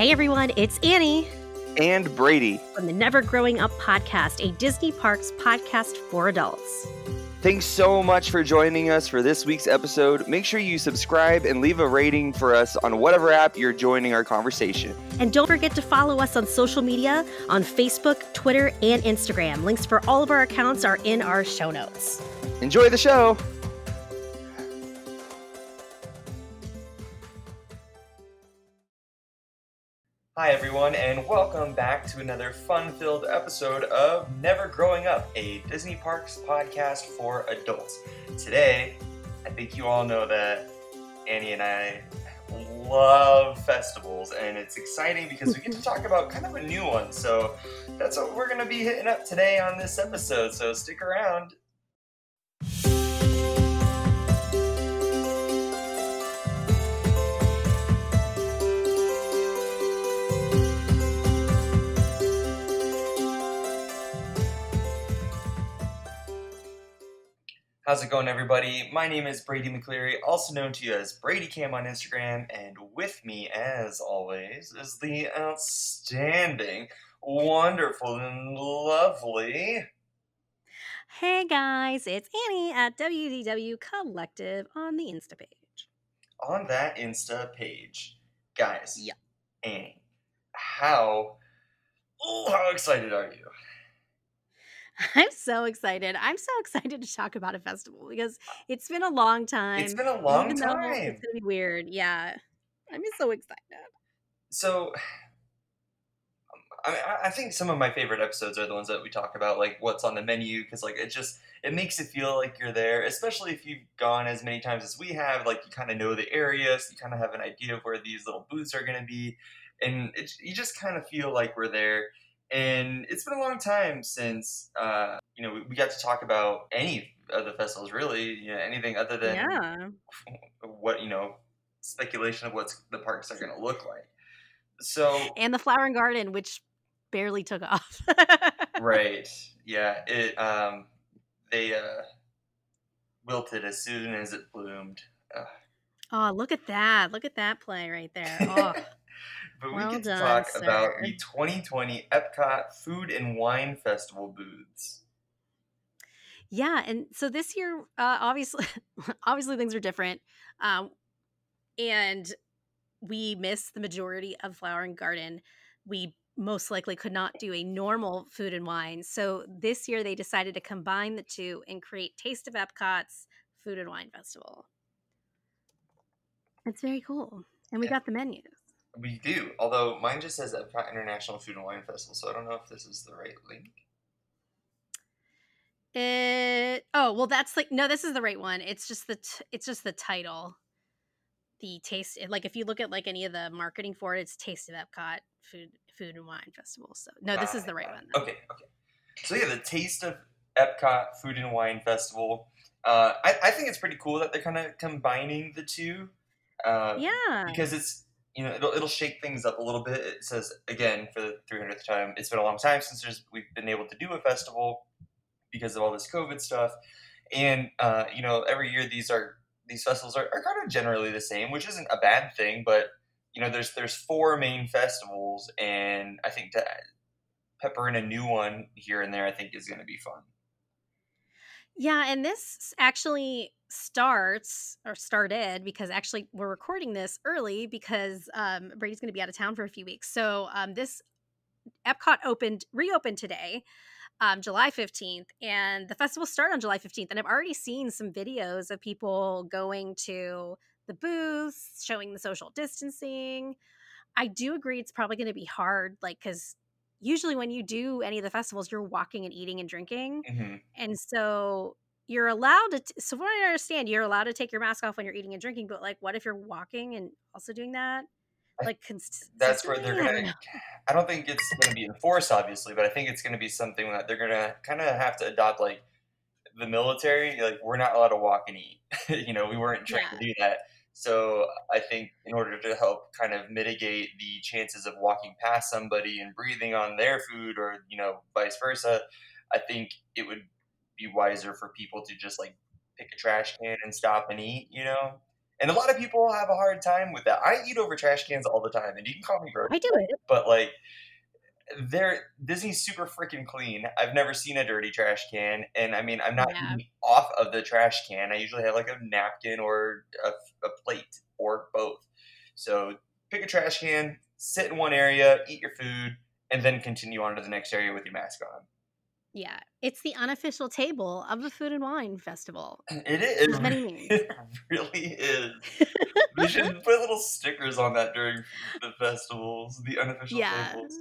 Hey everyone, it's Annie and Brady from the Never Growing Up podcast, a Disney Parks podcast for adults. Thanks so much for joining us for this week's episode. Make sure you subscribe and leave a rating for us on whatever app you're joining our conversation. And don't forget to follow us on social media on Facebook, Twitter, and Instagram. Links for all of our accounts are in our show notes. Enjoy the show. Hi, everyone, and welcome back to another fun filled episode of Never Growing Up, a Disney Parks podcast for adults. Today, I think you all know that Annie and I love festivals, and it's exciting because we get to talk about kind of a new one. So, that's what we're going to be hitting up today on this episode. So, stick around How's it going, everybody? My name is Brady McCleary, also known to you as Brady Cam on Instagram, and with me, as always, is the outstanding, wonderful, and lovely. Hey guys, it's Annie at WDW Collective on the Insta page. On that Insta page, guys. Yeah. Annie, how, oh, how excited are you? I'm so excited. I'm so excited to talk about a festival because uh it's been a long time. It's been a long time. It's gonna be weird. Yeah, I'm so excited. So, I mean, I think some of my favorite episodes are the ones that we talk about, like what's on the menu, because like it just it makes it feel like you're there, especially if you've gone as many times as we have. Like you kind of know the area, so you kind of have an idea of where these little booths are going to be, and it, you just kind of feel like we're there and it's been a long time since uh, you know we, we, got to talk about any of the festivals really you know anything other than yeah. what you know speculation of what the parks are going to look like. So and the flower and garden which barely took off. Right. Yeah it um they uh wilted as soon as it bloomed. Ugh. oh look at that. Look at that play right there. Oh but well we get to talk sir. about the 2020 Epcot Food and Wine Festival booths. Yeah, and so this year, uh, obviously, obviously things are different, um, and we missed the majority of Flower and Garden. We most likely could not do a normal food and wine, so this year they decided to combine the two and create Taste of Epcot's Food and Wine Festival. It's very cool, and we yeah. got the menus. We do, although mine just says Epcot International Food and Wine Festival, so I don't know if this is the right link. It oh well, that's like no, this is the right one. It's just the t- it's just the title, the taste. Like if you look at like any of the marketing for it, it's Taste of Epcot Food Food and Wine Festival. So no, this is the right one. Though. Okay, okay. So yeah, the Taste of Epcot Food and Wine Festival. Uh, I, I think it's pretty cool that they're kind of combining the two. Uh, yeah. Because it's you know, it'll, it'll shake things up a little bit. It says again for the 300th time. It's been a long time since we've been able to do a festival because of all this COVID stuff, and uh, you know, every year these are these festivals are, are kind of generally the same, which isn't a bad thing. But you know, there's there's four main festivals, and I think to pepper in a new one here and there, I think is going to be fun. Yeah, and this actually starts or started because actually we're recording this early because um, Brady's going to be out of town for a few weeks. So um, this Epcot opened reopened today, um, July fifteenth, and the festival started on July fifteenth. And I've already seen some videos of people going to the booths, showing the social distancing. I do agree it's probably going to be hard, like because usually when you do any of the festivals, you're walking and eating and drinking, mm-hmm. and so you're allowed to t- so what i understand you're allowed to take your mask off when you're eating and drinking but like what if you're walking and also doing that? Like cons- that's where they're gonna I don't think it's gonna be enforced obviously but i think it's gonna be something that they're gonna kind of have to adopt like the military like we're not allowed to walk and eat you know we weren't trying yeah. to do that. So i think in order to help kind of mitigate the chances of walking past somebody and breathing on their food or you know vice versa i think it would be wiser for people to just like pick a trash can and stop and eat, you know? And a lot of people have a hard time with that. I eat over trash cans all the time, and you can call me gross. I do it. But like, they're Disney's super freaking clean. I've never seen a dirty trash can, and I mean, I'm not Yeah. eating off of the trash can. I usually have like a napkin or a, a plate or both. So pick a trash can, sit in one area, eat your food, and then continue on to the next area with your mask on. Yeah, it's the unofficial table of the Food and Wine Festival. It is. Many names. It really is. we should put little stickers on that during the festivals, the unofficial Yeah. tables.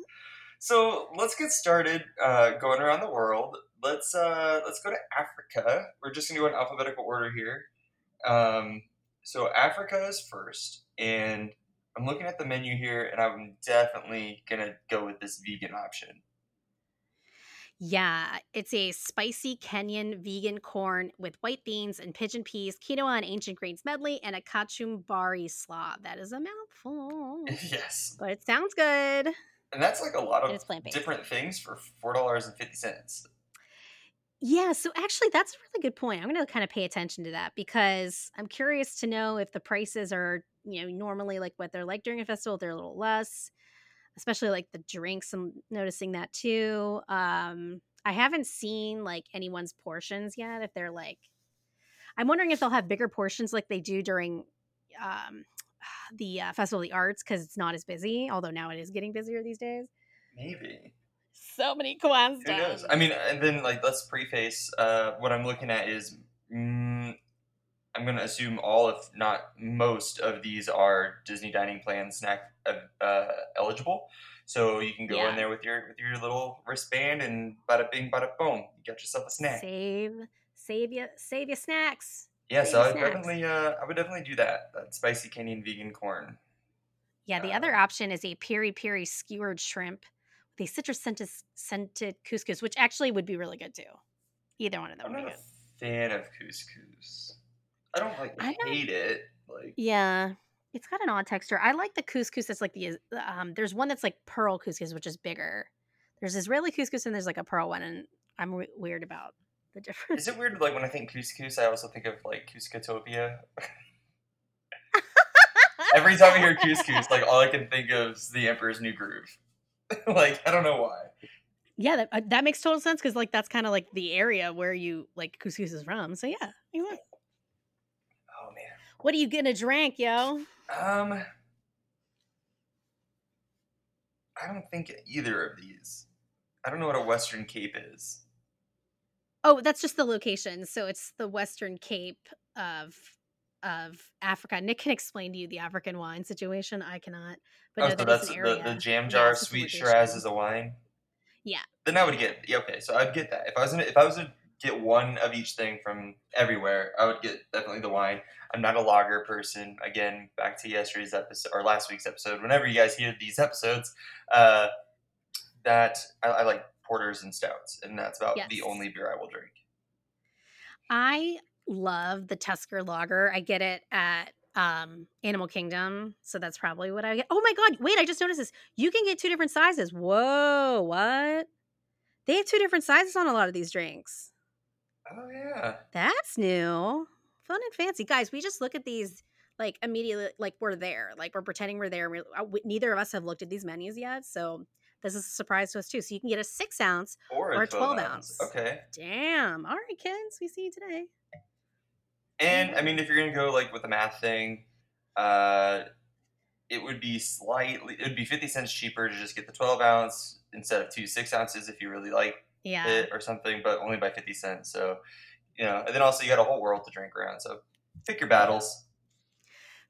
So let's get started uh, going around the world. Let's uh, let's go to Africa. We're just gonna go in alphabetical order here. Um, so Africa is first, and I'm looking at the menu here, and I'm definitely gonna go with this vegan option. Yeah, it's a spicy Kenyan vegan corn with white beans and pigeon peas, quinoa and ancient grains medley, and a kachumbari slaw. That is a mouthful, yes, but it sounds good. and that's like a lot of different things for four dollars and fifty cents. Yeah, so actually, that's a really good point. I'm going to kind of pay attention to that because I'm curious to know if the prices are, you know, normally like what they're like during a festival, they're a little less, especially like the drinks. I'm noticing that too. Um, I haven't seen like anyone's portions yet. If they're like, I'm wondering if they'll have bigger portions like they do during um, the uh, Festival of the Arts because it's not as busy, although now it is getting busier these days. Maybe. So many questions. Who knows? I mean, and then like let's preface. Uh, what I'm looking at is, mm, I'm gonna assume all, if not most, of these are Disney dining plan snack uh, uh, eligible. So you can go Yeah. in there with your with your little wristband and bada bing, bada boom, you got yourself a snack. Save, save you, save your snacks. yeah, save so I would snacks. definitely, uh, I would definitely do that. That spicy Kenyan vegan corn. Yeah, the Uh, other option is a piri piri skewered shrimp with a citrus scented, scented couscous, which actually would be really good too. Either one of them I'm would be not a good. fan of couscous. I don't like I don't- hate it. Like Yeah, it's got an odd texture. I like the couscous that's like the um. There's one that's like pearl couscous, which is bigger. There's Israeli couscous and there's like a pearl one, and I'm we- weird about the difference. Is it weird? Like when I think couscous, I also think of like Kuzcotopia. Every time I hear couscous, like all I can think of is the Emperor's New Groove. like I don't know why. yeah, that uh, that makes total sense because like that's kind of like the area where you like couscous is from. So yeah, you want- man. What are you gonna drink, yo? Um, I don't think either of these. I don't know what a Western Cape is. Oh, that's just the location. So it's the Western Cape of of Africa. Nick can explain to you the African wine situation. I cannot. But oh, no, so that is that's an the, area. the jam jar it's just a sweet. Shiraz is a wine. Yeah. Then I would get yeah, okay. So I'd get that if I was gonna, if I was to get one of each thing from everywhere, I would get definitely the wine. I'm not a lager person. Again, back to yesterday's episode or last week's episode. Whenever you guys hear these episodes, uh, that I, I like porters and stouts, and that's about the only beer I will drink. I love the Tusker Lager. I get it at um Animal Kingdom, so that's probably what I get. Oh my god! Wait, I just noticed this. You can get two different sizes. Whoa! What? They have two different sizes on a lot of these drinks. Oh yeah. That's new. Fun and fancy. Guys, we just look at these like immediately like we're there. Like we're pretending we're there. We, uh, we- neither of us have looked at these menus yet, so this is a surprise to us too. So you can get a six ounce. Or a, Or a 12, 12 ounce. ounce. Okay. Damn. All right, kids. We see you today. And I mean, if you're gonna go like with the math thing, uh, it would be slightly, it would be fifty cents cheaper to just get the twelve ounce instead of two six ounces if you really like Yeah. it or something, but only by fifty cents. So, you know, and then also you got a whole world to drink around. So, pick your battles.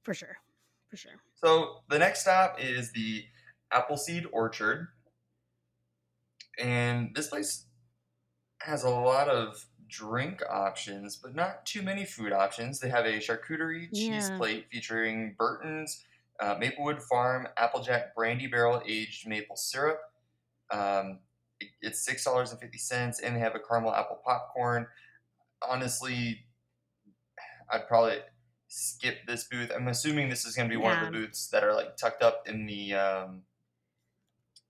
For sure. For sure. So the next stop is the Appleseed Orchard, and this place has a lot of drink options, but not too many food options. They have a charcuterie cheese Yeah. plate featuring Burton's uh, Maplewood Farm Applejack Brandy Barrel aged maple syrup. Um, it's six dollars and fifty cents, and they have a caramel apple popcorn. Honestly, I'd probably skip this booth. I'm assuming this is going to be one of the booths that are like tucked up in the um,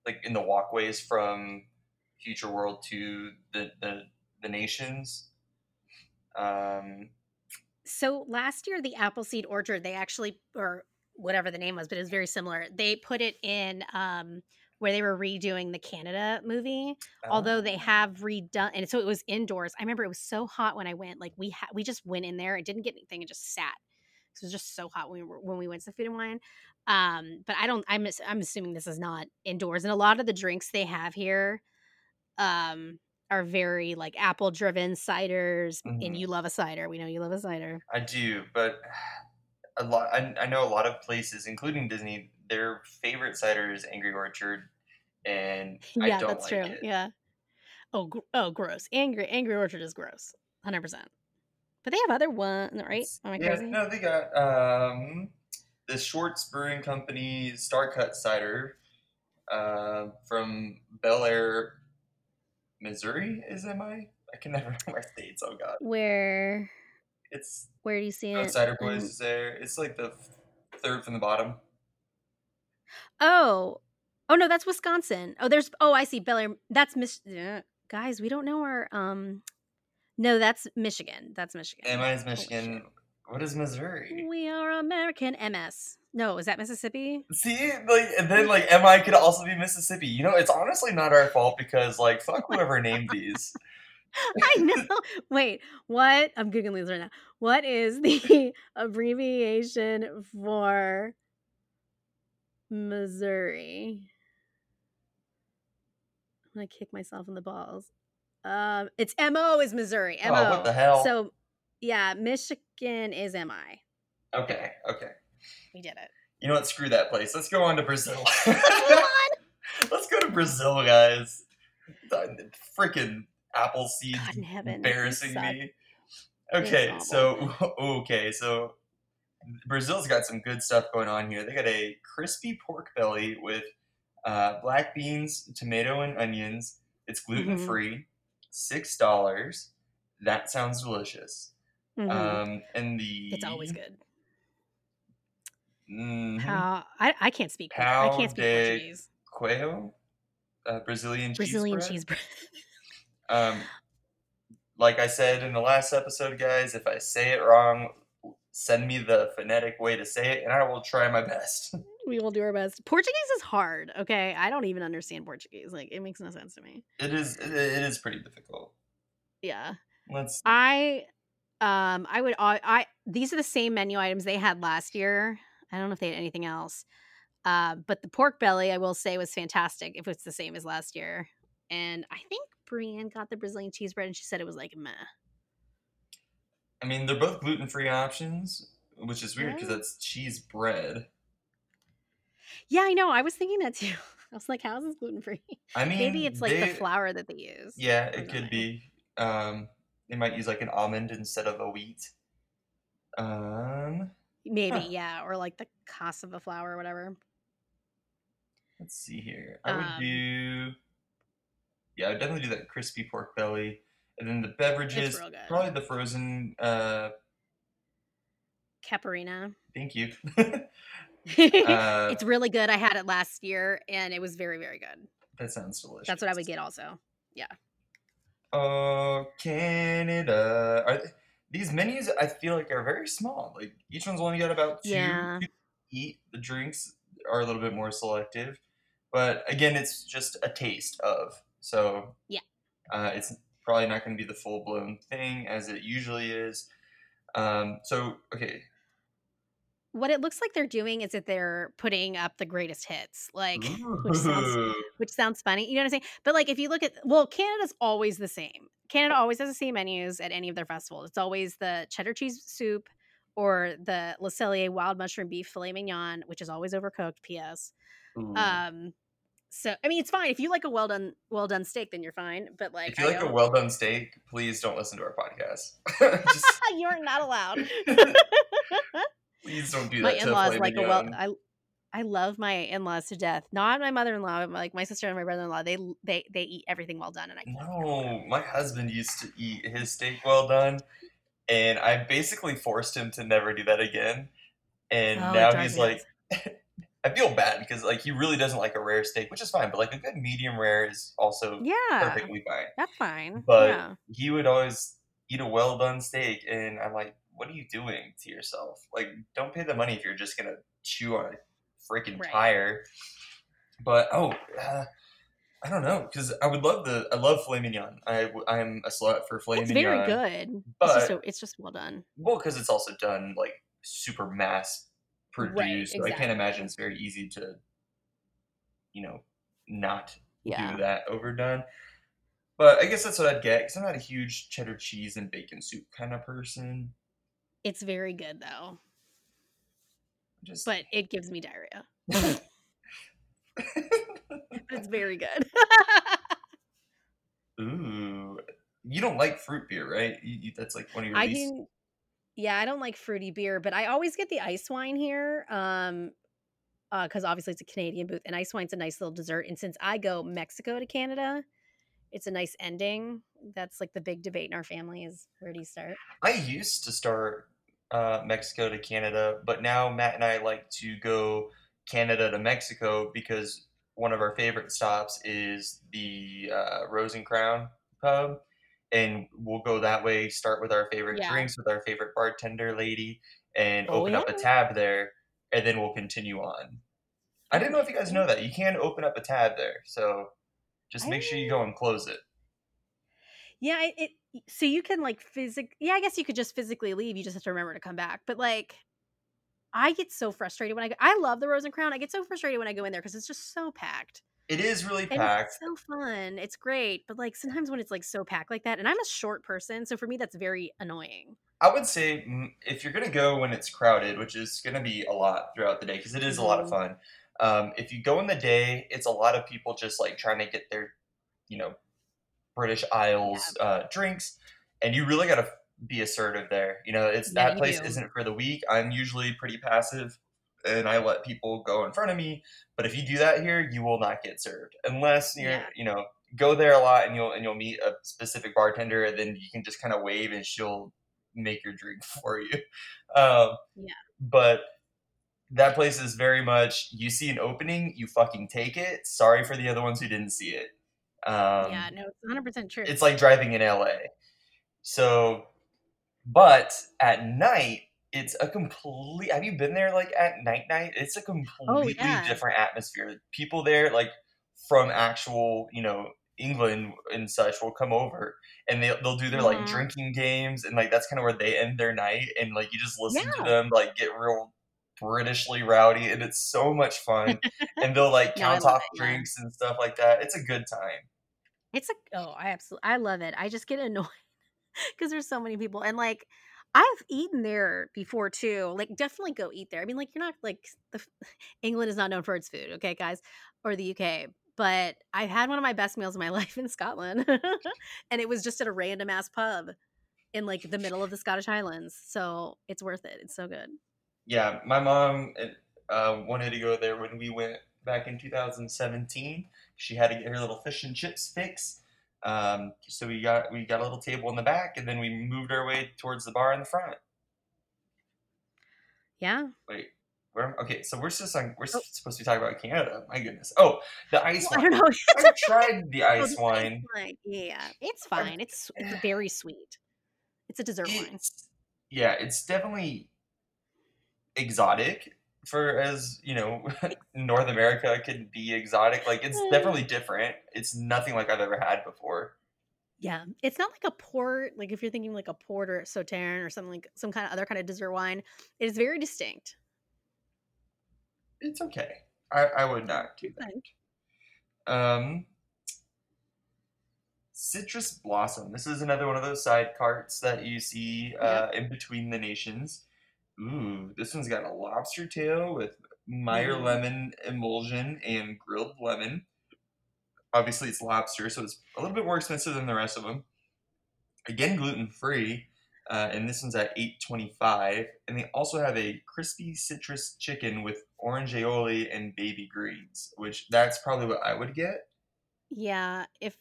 like in the walkways from Future World to the the, the nations. Um, so last year the Appleseed Orchard, they actually or whatever the name was, but it was very similar. They put it in um where they were redoing the Canada movie. Although they Oh. have redone and so it was indoors. I remember it was so hot when I went. Like we ha- we just went in there and didn't get anything and just sat. It was just so hot when we were when we went to Food and Wine. Um, but I don't. I'm I'm assuming this is not indoors, and a lot of the drinks they have here, um, are very like apple driven ciders. And Mhm. you love a cider. We know you love a cider. I do, but a lot. I, I know a lot of places, including Disney, their favorite cider is Angry Orchard, and I yeah, don't that's like true. it. Yeah. Oh, gr- oh, gross. Angry Angry Orchard is gross. Hundred percent. But they have other ones, right? Am I yeah, crazy? no, they got um, the Short's Brewing Company Star Cut cider uh, from Bellaire, Missouri. Is am I? I can never remember states. Oh God, Where it's where do you see it? Cider Boys in- is there. It's like the third from the bottom. Oh, oh no, that's Wisconsin. Oh, there's. Oh, I see. Bellaire. That's Mich. yeah. Guys, we don't know our. Um, no, that's Michigan. That's Michigan. Am I is Holy shit. Michigan? What is Missouri? We are American. MS. No, is that Mississippi? See, like, and then like, MI could also be Mississippi. You know, it's honestly not our fault because, like, fuck whoever named these. I know. Wait, what? I'm googling these right now. What is the abbreviation for Missouri? I'm gonna kick myself in the balls. Um, it's MO is Missouri. MO. Oh, what the hell? So, yeah, Michigan is MI. Okay, okay. We did it. You know what? Screw that place. Let's go on to Brazil. Move on. Let's go to Brazil, guys. Freaking apple seed God in heaven, you embarrassing me. Okay, so okay, so Brazil's got some good stuff going on here. They got a crispy pork belly with uh, black beans, tomato, and onions. It's gluten free. Six dollars. That sounds delicious. Mhm. Um, and the it's always good. Mhm. How I, I can't speak. I can't speak Portuguese. Quail, uh, Brazilian cheese. Brazilian cheese cheese bread. bread. Um, like I said in the last episode, guys, if I say it wrong, send me the phonetic way to say it, and I will try my best. we will do our best. Portuguese is hard. Okay, I don't even understand Portuguese. Like it makes no sense to me. It is. It is pretty difficult. Yeah, Let's. I, um, I would. I, I these are the same menu items they had last year. I don't know if they had anything else. Uh, but the pork belly, I will say, was fantastic. If it's the same as last year, and I think Brienne got the Brazilian cheese bread, and she said it was like meh. I mean, they're both gluten free options, which is weird because Yeah. that's cheese bread. Yeah, I know. I was thinking that too. I was like, how is this gluten free? I mean, Maybe it's like they- the flour that they use. Yeah, it could something. be. Um, they might use like an almond instead of a wheat. Um, Maybe, Huh. yeah, or like the cost of cassava flour or whatever. let's see here. I would Um, do. Yeah, I'd definitely do that crispy pork belly, and then the beverages. Probably the frozen. Uh, Caparina. thank you. it's uh, really good. I had it last year and it was very, very good. that sounds delicious. That's what I would get also. Yeah. Oh, Canada. Are th- these menus? I feel like are very small. Like each one's only got about two. Yeah. two to eat the drinks are a little bit more selective, but again, it's just a taste of. So Yeah. uh, it's probably not going to be the full blown thing as it usually is. Um, so okay, What it looks like they're doing is that they're putting up the greatest hits, like which sounds which sounds funny. You know what I'm saying? But like if you look at well, Canada's always the same. Canada always has the same menus at any of their festivals. It's always the cheddar cheese soup or the Le Cellier wild mushroom beef filet mignon, which is always overcooked. P.S. Um, so I mean, it's fine if you like a well done well done steak, then you're fine. But like, if you I like a don't- well done steak, please don't listen to our podcast. Just you're not allowed. please don't do my that. my in-laws like a well. I I love my in-laws to death. Not my mother-in-law, but like my sister and my brother-in-law. They they they eat everything well done, and I can't figure it out. No, my husband used to eat his steak well done, and I basically forced him to never do that again. And Oh, now he's like, I feel bad because like he really doesn't like a rare steak, which is fine, but like a good medium rare is also Yeah, perfectly fine. that's fine. But yeah. he would always eat a well done steak, and I'm like, what are you doing to yourself? Like, don't pay the money if you're just gonna chew on a freaking Right. tire. But oh, uh, I don't know because I would love the I love filet mignon. I am a slut for filet It's mignon. very good. But it's just so, it's just well done. well, because it's also done like super mass produced. so I can't imagine it's very easy to, you know, not Yeah. do that overdone. But I guess that's what I'd get because I'm not a huge cheddar cheese and bacon soup kind of person. It's very good though. Just But it gives me diarrhea. It's very good. ooh, you don't like fruit beer, right? You, you, that's like one of your I least. Yeah, I don't like fruity beer, but I always get the ice wine here. Um uh because obviously it's a Canadian booth and ice wine's a nice little dessert. And since I go Mexico to Canada, it's a nice ending. That's like the big debate in our family is where do you start? I used to start uh, Mexico to Canada, but now Matt and I like to go Canada to Mexico because one of our favorite stops is the uh, Rose and Crown pub, and we'll go that way. Start with our favorite Yeah. drinks with our favorite bartender lady, and Oh, open up a tab there, and then we'll continue on. I didn't know if you guys know that you can open up a tab there, so just I make sure you go and close it. Yeah, it, it so you can like physically yeah, I guess you could just physically leave. You just have to remember to come back. But like I get so frustrated when I go I love the Rose and Crown. I get so frustrated when I go in there because it's just so packed. It is really And packed. it's so fun. It's great. But like sometimes when it's like so packed like that, and I'm a short person, so for me that's very annoying. I would say mm, if you're gonna go when it's crowded, which is gonna be a lot throughout the day, because it is a lot of Mhm. fun. Um, if you go in the day, it's a lot of people just like trying to get their, you know, British Isles uh, drinks, and you really gotta be assertive there. You know, it's Yeah, that place do. isn't for the weak. I'm usually pretty passive, and I let people go in front of me. But if you do that here, you will not get served unless you're, Yeah. you know, go there a lot and you'll and you'll meet a specific bartender, and then you can just kind of wave and she'll make your drink for you. Um, Yeah. But that place is very much you see an opening, you fucking take it. Sorry for the other ones who didn't see it. Um, yeah, no, it's 100 percent true. it's like driving in LA. So, but at night, it's a complete. Have you been there like at night? Night, it's a oh, completely Oh, yeah. different atmosphere. People there, like from actual, you know, England and such, will come over and they they'll do their like drinking games and like that's kind of where they end their night and like you just listen to them like get real Britishly rowdy and it's so much fun and they'll like count off it, yeah. drinks and stuff like that. It's a good time. It's a oh, I absolutely I love it. I just get annoyed because there's so many people and like I've eaten there before too. Like definitely go eat there. I mean like you're not like the England is not known for its food, okay guys, or the UK. But I had one of my best meals of my life in Scotland. and it was just at a random ass pub in like the middle of the Scottish Highlands. So it's worth it. It's so good. yeah, my mom uh, wanted to go there when we went back in 2017. She had to get her little fish and chips fix. Um, so we got we got a little table in the back, and then we moved our way towards the bar in the front. Yeah. Wait, where? Okay, so we're just on, we're Oh. supposed to be talking about Canada. My goodness. Oh, the ice Well, I wine. don't know. I've tried the Oh, ice the wine. wine. Yeah. It's fine. It's, it's very sweet. It's a dessert wine. Yeah, it's definitely exotic for as you know North America can be exotic. Like it's Mm. definitely different. It's nothing like I've ever had before. Yeah, it's not like a port. Like if you're thinking like a port or a sauterne or something like some kind of other kind of dessert wine, it is very distinct. It's okay. I, I would not do that. Um, citrus blossom. This is another one of those side carts that you see uh, in between the nations. Ooh, this one's got a lobster tail with Meyer Mhm. lemon emulsion and grilled lemon. Obviously, it's lobster, so it's a little bit more expensive than the rest of them. Again, gluten free, uh, and this one's at eight twenty five. And they also have a crispy citrus chicken with orange aioli and baby greens, which that's probably what I would get. Yeah, if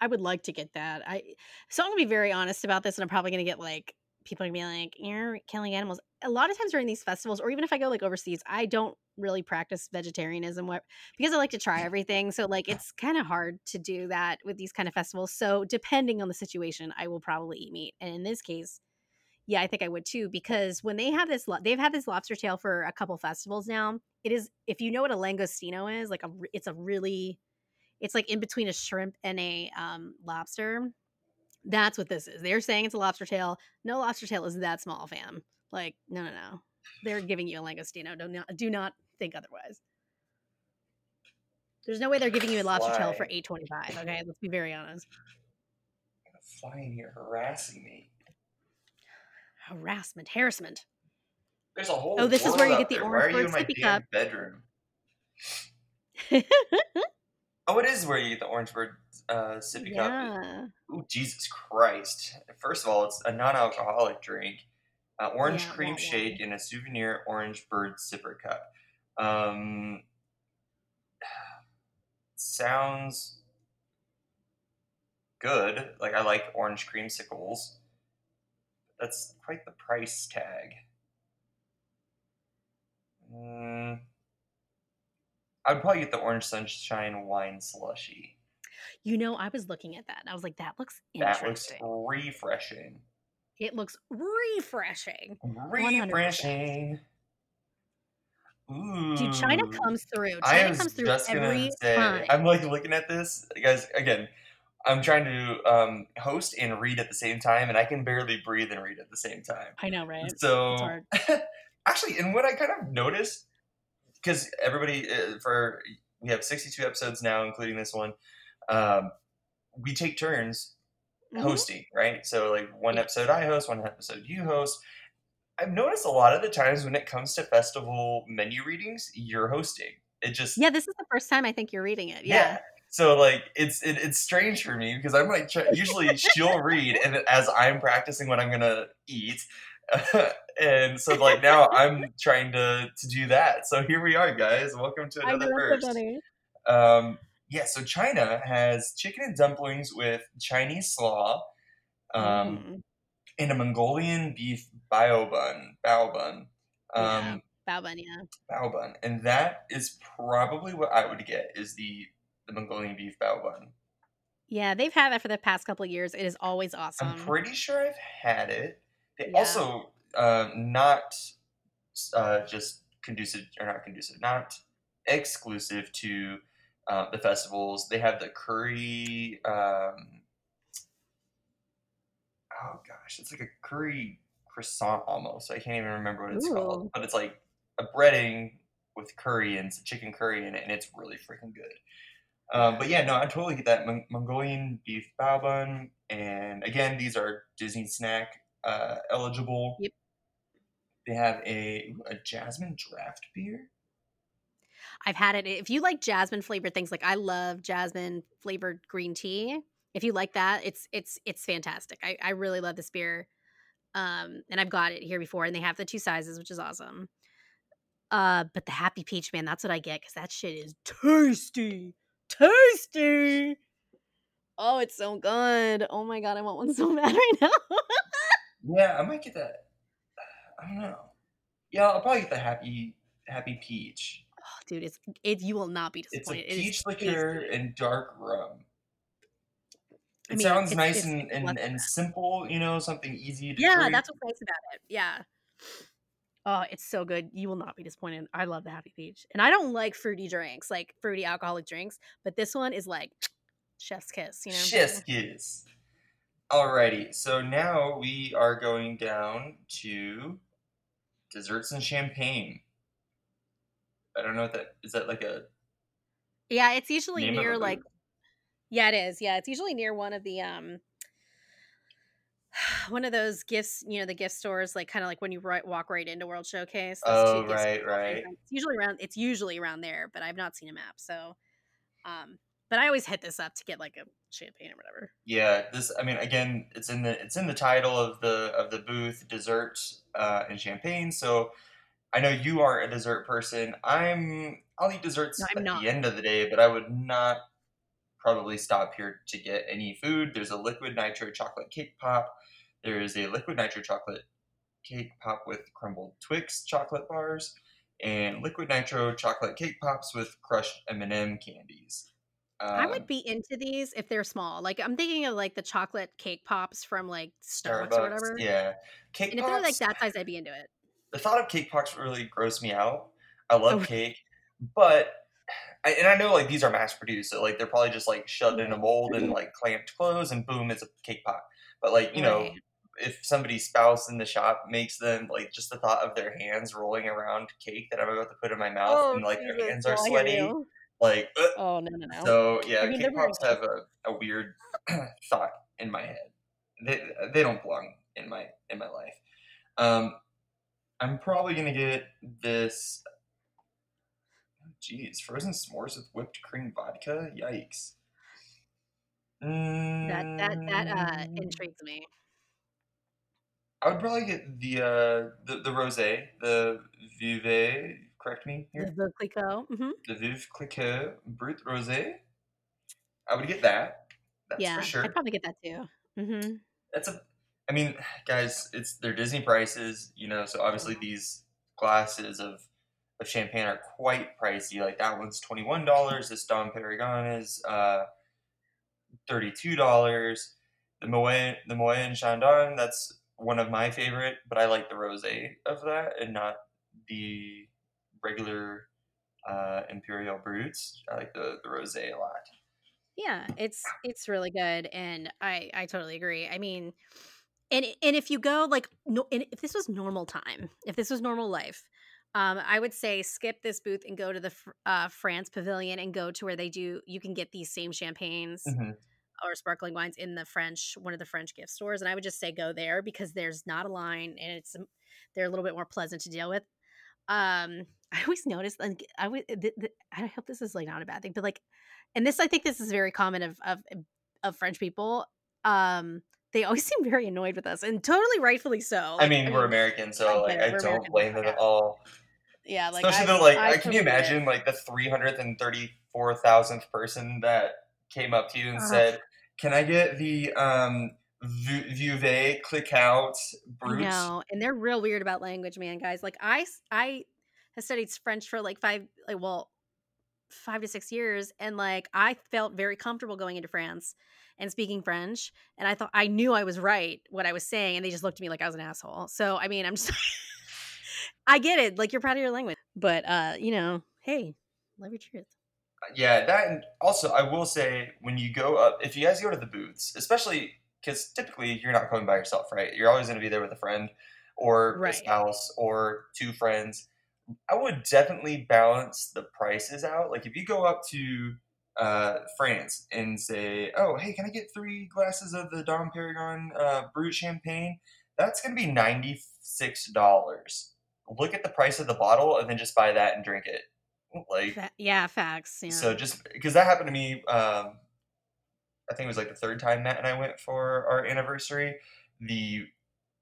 I would like to get that. I so I'm gonna be very honest about this, and I'm probably gonna get like people are gonna be like, "You're killing animals." A lot of times during these festivals, or even if I go like overseas, I don't really practice vegetarianism because I like to try everything. So like it's kind of hard to do that with these kind of festivals. So depending on the situation, I will probably eat meat. And in this case, Yeah, I think I would too because when they have this, lo- they've had this lobster tail for a couple festivals now. It is, if you know what a langostino is, like a, it's a really, it's like in between a shrimp and a um, lobster. That's what this is. They're saying it's a lobster tail. No lobster tail is that small, fam. Like, no, no, no. They're giving you a langostino. Do not, do not think otherwise. There's no way they're giving you a lobster tail for Fly. eight twenty five. Okay, let's be very honest. Fly in here harassing me. Harassment, harassment. There's a whole. Oh, this is where you get the there. orange Why are you bird sippy cup. bedroom? Oh, it is where you get the orange bird uh, sippy cup. yeah, Ooh, Jesus Christ! First of all, it's a non-alcoholic drink, uh, orange Yeah, cream shake, in a souvenir orange bird sipper cup. Um, sounds good. Like I like orange creamsicles. That's quite the price tag. Mm, I'd probably get the orange sunshine wine slushy. You know, I was looking at that. and I was like, that looks interesting. That looks refreshing. it looks refreshing. Refreshing. Ooh. Dude, China comes through. China comes through every say, time. I'm like looking at this, guys. Again, I'm trying to um, host and read at the same time, and I can barely breathe and read at the same time. I know, right? So, actually, and what I kind of noticed, because everybody uh, for we have 62 episodes now, including this one. Um, we take turns Mhm. hosting, right? So like one episode I host, one episode you host. I've noticed a lot of the times when it comes to festival menu readings, you're hosting. It just Yeah, this is the first time I think you're reading it. yeah. Yeah. So like it's it, it's strange for me because I'm like try, usually she'll read and as I'm practicing what I'm gonna eat, and so like now I'm trying to to do that. So here we are, guys. Welcome to another that's so. Um, yeah, so China has chicken and dumplings with Chinese slaw, um, Mhm. and a Mongolian beef bao bun, bao bun, Yeah. um, Bao bun, yeah. bao bun, and that is probably what I would get is the the Mongolian beef bao bun. Yeah, they've had that for the past couple of years. It is always awesome. I'm pretty sure I've had it. They Yeah. also uh, not uh, just conducive or not conducive, not exclusive to uh, the festivals. They have the curry. Um, oh gosh, it's like a curry croissant almost. I can't even remember what it's called, but it's like a breading with curry and some chicken curry in it, and it's really freaking good. Um, but yeah, no, I totally get that Mon- Mongolian beef bao bun, and again, these are Disney snack uh, eligible. Yep. They have a a jasmine draft beer. I've had it. If you like jasmine flavored things, like I love jasmine flavored green tea. If you like that, it's it's it's fantastic. I, I really love this beer. Um, and I've got it here before, and they have the two sizes, which is awesome. Uh, but the happy peach, man, that's what I get because that shit is tasty, tasty. Oh, it's so good. Oh my god, I want one so bad right now. Yeah, I might get that. I don't know. Yeah, I'll probably get the happy happy peach. Oh, dude, it's it. You will not be disappointed. It's a disappointed. It is peach liqueur and dark rum. I It mean, sounds it's- nice it's- and, and, and simple, you know, something easy to Yeah, drink. that's what's nice about it. Yeah. Oh, it's so good. You will not be disappointed. I love the Happy Peach. And I don't like fruity drinks, like fruity alcoholic drinks, but this one is like chef's kiss, you know? Chef's kiss. Alrighty, so now we are going down to desserts and champagne. I don't know what that is. That like a Yeah, it's usually near like? Yeah, it is. Yeah, it's usually near one of the um one of those gifts, you know, the gift stores, like kind of like when you right, walk right into World Showcase. Oh, right, right. It's usually around. It's usually around there, but I've not seen a map. So, um, but I always hit this up to get like a champagne or whatever. Yeah, this. I mean, again, it's in the it's in the title of the of the booth, dessert uh, and champagne. So I know you are a dessert person. I'm. I'll eat desserts No, at not. the end of the day, but I would not probably stop here to get any food. There's a liquid nitro chocolate cake pop. There is a liquid nitro chocolate cake pop with crumbled Twix chocolate bars, and liquid nitro chocolate cake pops with crushed M&M candies. I would Um, be into these if they're small. Like, I'm thinking of, like, the chocolate cake pops from, like, Starbucks or whatever. yeah. Cake And if they're, like, that size, I'd be into it. The thought of cake pops really gross me out. I love Oh, cake, but I, and I know like these are mass produced, so like they're probably just like shoved in a mold and like clamped closed, and boom, it's a cake pop. But like you know, if somebody's spouse in the shop makes them like just the thought of their hands rolling around cake that I'm about to put in my mouth, Oh, and like their hands are sweaty, like. Oh, no, no, no. so yeah, they're cake pops have a, a weird thought in my head. They they don't belong in my in my life. Um, I'm probably gonna get this. Jeez, frozen s'mores with whipped cream vodka. Yikes. That that that, uh, Mm, intrigues me. I would probably get the uh the the rosé, the Vive. Correct me here. the Clicquot. Mhm. The Vive Clicquot Brut Rosé. I would get that. That's for Yeah, I'd probably get that too. Mhm. That's a. I mean, guys, it's they're Disney prices, you know. So obviously these glasses of of champagne are quite pricey. Like that one's twenty one dollars. This Dom Perignon is uh thirty two dollars. The Moet the Moet and Chandon, that's one of my favorite, but I like the rosé of that and not the regular uh, imperial brutes. I like the the rosé a lot. Yeah, it's it's really good, and I I totally agree. I mean, and and if you go like no, and if this was normal time, if this was normal life, um, I would say skip this booth and go to the uh, France Pavilion and go to where they do. You can get these same champagnes hmm or sparkling wines in the French one of the French gift stores, and I would just say go there because there's not a line and it's they're a little bit more pleasant to deal with. Um, I always notice, like, I would, th- th- I hope this is like not a bad thing, but like, and this, I think this is very common of of of French people. Um, they always seem very annoyed with us, and totally rightfully so. I Like, I mean, we're mean, American, so like. I don't American. blame them at all. yeah. Like Especially I, though, like, I I, can you totally get it. imagine like the three hundredth and thirty-four thousandth person that came up to you and Ugh, said, "Can I get the um Vu- Vuve click out I brute?" know, and they're real weird about language, man, guys. Like I, I have studied French for like five, like well, five to six years, and like I felt very comfortable going into France and speaking French, and I thought I knew I was right what I was saying, and they just looked at me like I was an asshole. So I mean, I'm just, I get it, like you're proud of your language, but uh, you know, hey, love your truth. Yeah, that and also I will say when you go up, if you guys go to the booths, especially because typically you're not going by yourself, right? You're always going to be there with a friend or a spouse or two friends. I would definitely balance the prices out. Like if you go up to uh, France and say, "Oh, hey, can I get three glasses of the Dom Perignon uh, Brut Champagne?" That's going to be ninety six dollars. Look at the price of the bottle and then just buy that and drink it. Like Fa- yeah, facts. Yeah. so just because that happened to me, um, I think it was like the third time Matt and I went for our anniversary. The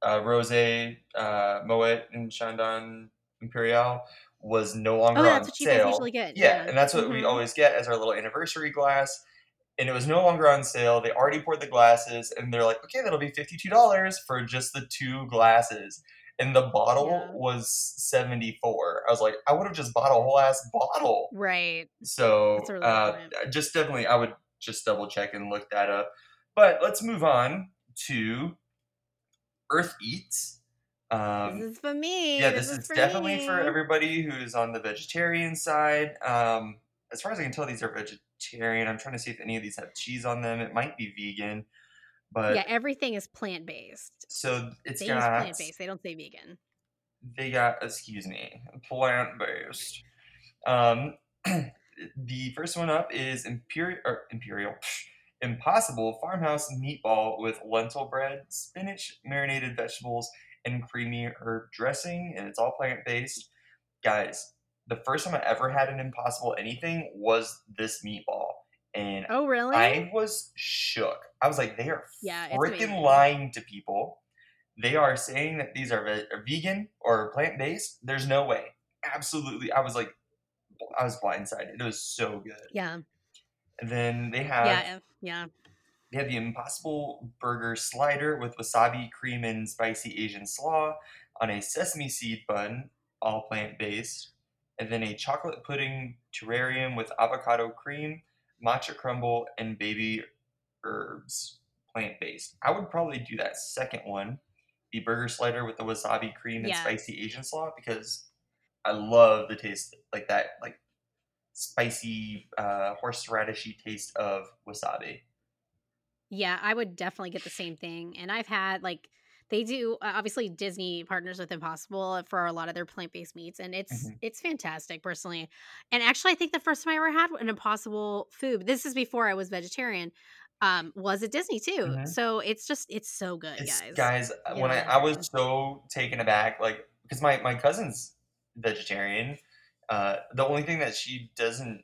uh, Rose, uh, Moet, and Chandon Imperial was no longer oh, longer that's on what you guys usually get. Yeah, Yeah. and that's what we hmm always get as our little anniversary glass. And it was no longer on sale. They already poured the glasses, and they're like, "Okay, that'll be fifty-two dollars for just the two glasses." And the bottle Yeah. was seventy-four. I was like, I would have just bought a whole ass bottle. Right. So really uh, just definitely, I would just double check and look that up. But let's move on to Earth Eats. This Um, is for me. yeah, this this is is for definitely for everybody who's on the vegetarian side. Um, as far as I can tell, these are vegetarian. I'm trying to see if any of these have cheese on them. It might be vegan, but Yeah, everything is plant based. so it's They got plant based. They don't say vegan. they got excuse me plant based. Um, the first one up is imperial or imperial impossible farmhouse meatball with lentil bread, spinach, marinated vegetables, and creamy herb dressing, and it's all plant based. Guys, the first time I ever had an impossible anything was this meatball, and Oh, really? I was shook. I was like, they are Yeah, freaking lying to people. They are saying that these are, ve- are vegan or plant based. There's no way. Absolutely. I was like, I was blindsided. It was so good. Yeah. And then they have Yeah. Yeah. They have the Impossible Burger Slider with wasabi, cream, and spicy Asian slaw on a sesame seed bun, all plant based. And then a chocolate pudding terrarium with avocado cream, matcha crumble, and baby herbs, plant based. I would probably do that second one, the burger slider with the wasabi cream and Yeah. spicy Asian slaw, because I love the taste like that, like spicy uh, horseradishy taste of wasabi. Yeah, I would definitely get the same thing. And I've had like they do uh, obviously Disney partners with Impossible for a lot of their plant-based meats and it's Mhm. it's fantastic personally. And actually I think the first time I ever had an Impossible food, this is before I was vegetarian, um was at Disney too. Mhm. So it's just it's so good, It's guys. guys, uh, when I, I was so taken aback, like because my my cousin's vegetarian. Uh, the only thing that she doesn't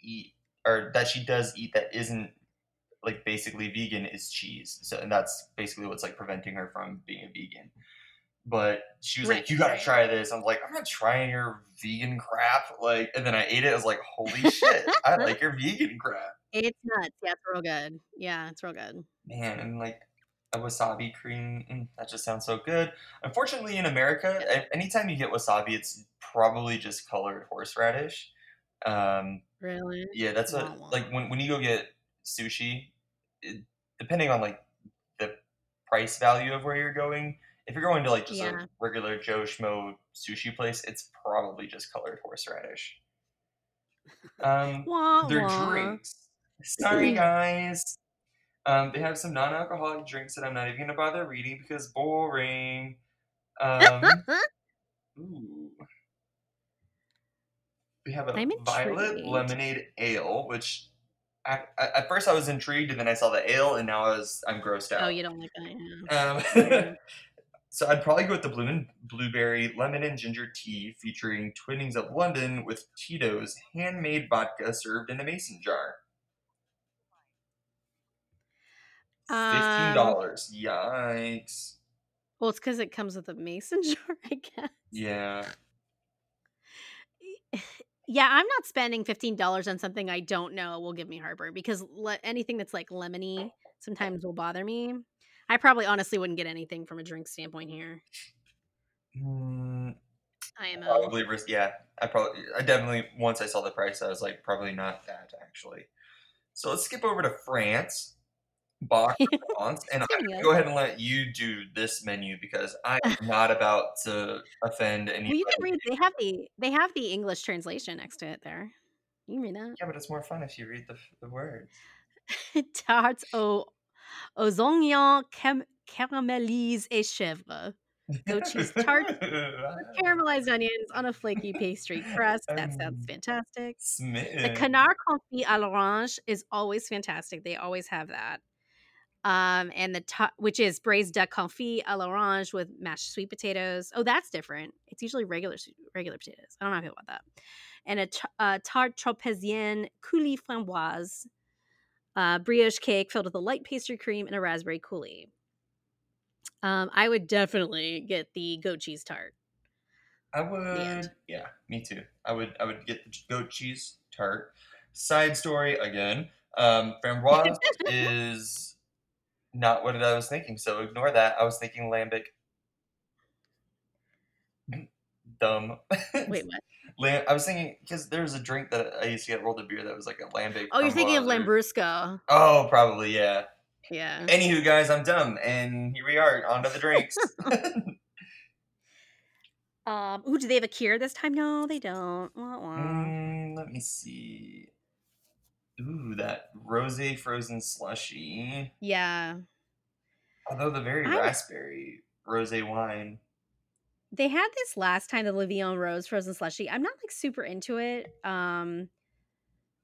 eat, or that she does eat that isn't like basically vegan, is cheese. So and that's basically what's like preventing her from being a vegan. But she was like, "You gotta right. try this." I'm like, "I'm not trying your vegan crap." Like, and then I ate it. I was like, "Holy shit! I like your vegan crap." It's nuts. Yeah, it's real good. Yeah, it's real good. Man, and like a wasabi cream, mm, that just sounds so good. Unfortunately, in America, Yeah. anytime you get wasabi, it's probably just colored horseradish. Um, Really? yeah, that's what wah. like when when you go get sushi, it, depending on like the price value of where you're going. If you're going to like just Yeah. a regular Joe Schmo sushi place, it's probably just colored horseradish. Um, Wah, their wah. drinks. Sorry, guys. Um, they have some non-alcoholic drinks that I'm not even gonna bother reading because boring. Um, ooh. We have a violet lemonade ale, which I, at first I was intrigued, and then I saw the ale, and now I was I'm grossed out. Oh, you don't like that. Yeah. Um, so I'd probably go with the blue and blueberry lemon and ginger tea featuring Twinings of London with Tito's handmade vodka served in a mason jar. Fifteen Um, dollars. Yikes. well, it's because it comes with a mason jar, I guess. Yeah. Yeah, I'm not spending fifteen dollars on something I don't know will give me heartburn because le- anything that's like lemony sometimes will bother me. I probably honestly wouldn't get anything from a drink standpoint here. Mm, I am probably. ris- Yeah. I probably. I definitely. Once I saw the price, I was like, probably not that actually. So let's skip over to France. Bach France, and I'm gonna go ahead and let you do this menu because I'm not about to offend Well, you can read. They have the they have the English translation next to it. There, you can read that. Yeah, but it's more fun if you read the, the words. Tartes aux aux oignons cam- caramélisés et chèvres. Goat cheese tart Caramelized onions on a flaky pastry crust. That sounds Um, fantastic. The canard confit à l'orange is always fantastic. They always have that. Um, and the ta- which is braised duck confit à l'orange with mashed sweet potatoes. Oh, that's different. It's usually regular regular potatoes. I don't know how I feel about that. And a, tart tropézienne coulis framboise, uh, brioche cake filled with a light pastry cream and a raspberry coulis. Um, I would definitely get the goat cheese tart. I would. Yeah, me too. I would. I would get the goat cheese tart. Side story again. Um, framboise is not what I was thinking, so ignore that. I was thinking lambic. Dumb. Wait, what? Lam- I was thinking because there was a drink that I used to get rolled a beer that was like a lambic. Oh, you're thinking of Lambrusco. Oh, probably yeah. Yeah. Anywho, guys, I'm dumb, and here we are. On to the drinks. Um, ooh, do they have a cure this time? No, they don't. Wah, wah. Mm, let me see. Ooh, that rose frozen slushy. Yeah. Although the very I- raspberry rose wine. They had this last time, the La Vie en Rose frozen slushy. I'm not like super into it. Um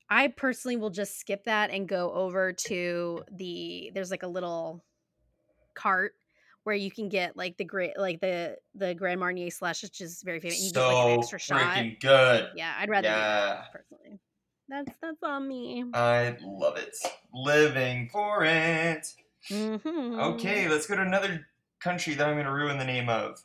I personally will just skip that and go over to the there's like a little cart where you can get like the great like the the Grand Marnier slush, which is very famous. You get like an So extra shot. freaking good. Yeah, I'd rather Yeah. personally. That's that's on me. I love it. Living for it. Mhm. Okay, let's go to another country that I'm going to ruin the name of.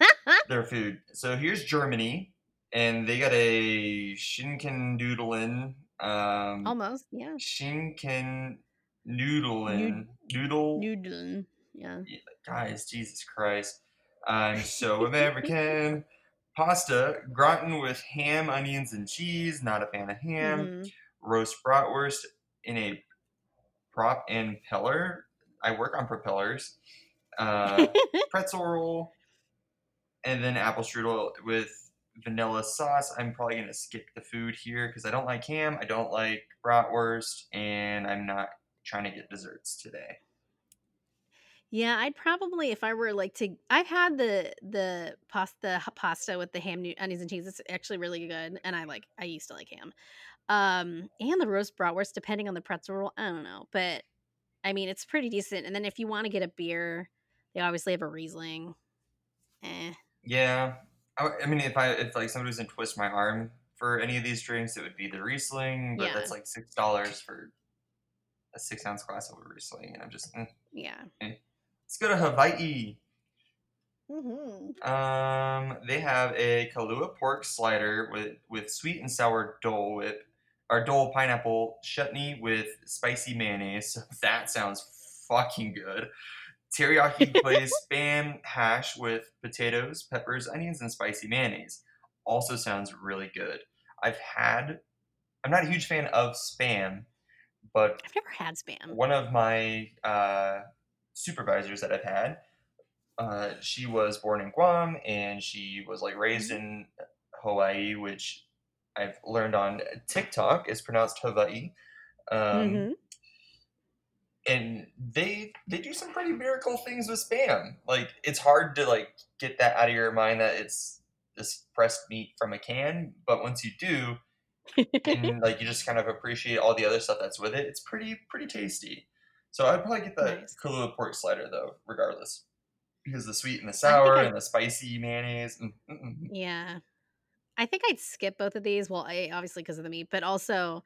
Their food. So here's Germany, and they got a Schinken Doodlin. Um, Almost, yeah. Schinken Noodlin. Noodle. Noodling. Yeah. Guys, Jesus Christ. I'm so American. Pasta, gratin with ham, onions, and cheese. Not a fan of ham. Mhm. roast bratwurst in a prop and peller. I work on propellers. Uh, pretzel roll, and then apple strudel with vanilla sauce. I'm probably gonna skip the food here because I don't like ham, I don't like bratwurst, and I'm not trying to get desserts today. Yeah, I'd probably if I were like to I've had the the pasta pasta with the ham onions and cheese. It's actually really good and I like I used to like ham. Um and the roast bratwurst depending on the pretzel roll. I don't know, but I mean it's pretty decent. And then if you want to get a beer, they obviously have a Riesling. Eh. Yeah. I, I mean if I if like somebody was in twist my arm for any of these drinks, it would be the Riesling, but Yeah. that's like six dollars for a six ounce glass of Riesling, and I'm just mm. Yeah. Let's go to Hawaii. Mm-hmm. Um, they have a Kahlua pork slider with with sweet and sour Dole Whip, or Dole pineapple chutney with spicy mayonnaise. That sounds fucking good. Teriyaki glazed spam hash with potatoes, peppers, onions, and spicy mayonnaise. Also sounds really good. I've had. I'm not a huge fan of spam, but I've never had spam. one of my uh, supervisors that I've had, uh, she was born in Guam and she was like raised in Hawaii, which I've learned on TikTok is pronounced Hawaii. Um, Mhm. And they they do some pretty miracle things with spam. Like it's hard to like get that out of your mind that it's this pressed meat from a can, but once you do, and like you just kind of appreciate all the other stuff that's with it. It's pretty pretty tasty. So I'd probably get the Nice. Kahlua pork slider though, regardless, because the sweet and the sour and the spicy mayonnaise. mm, mm, mm. Yeah. I think I'd skip both of these. Well, I obviously because of the meat, but also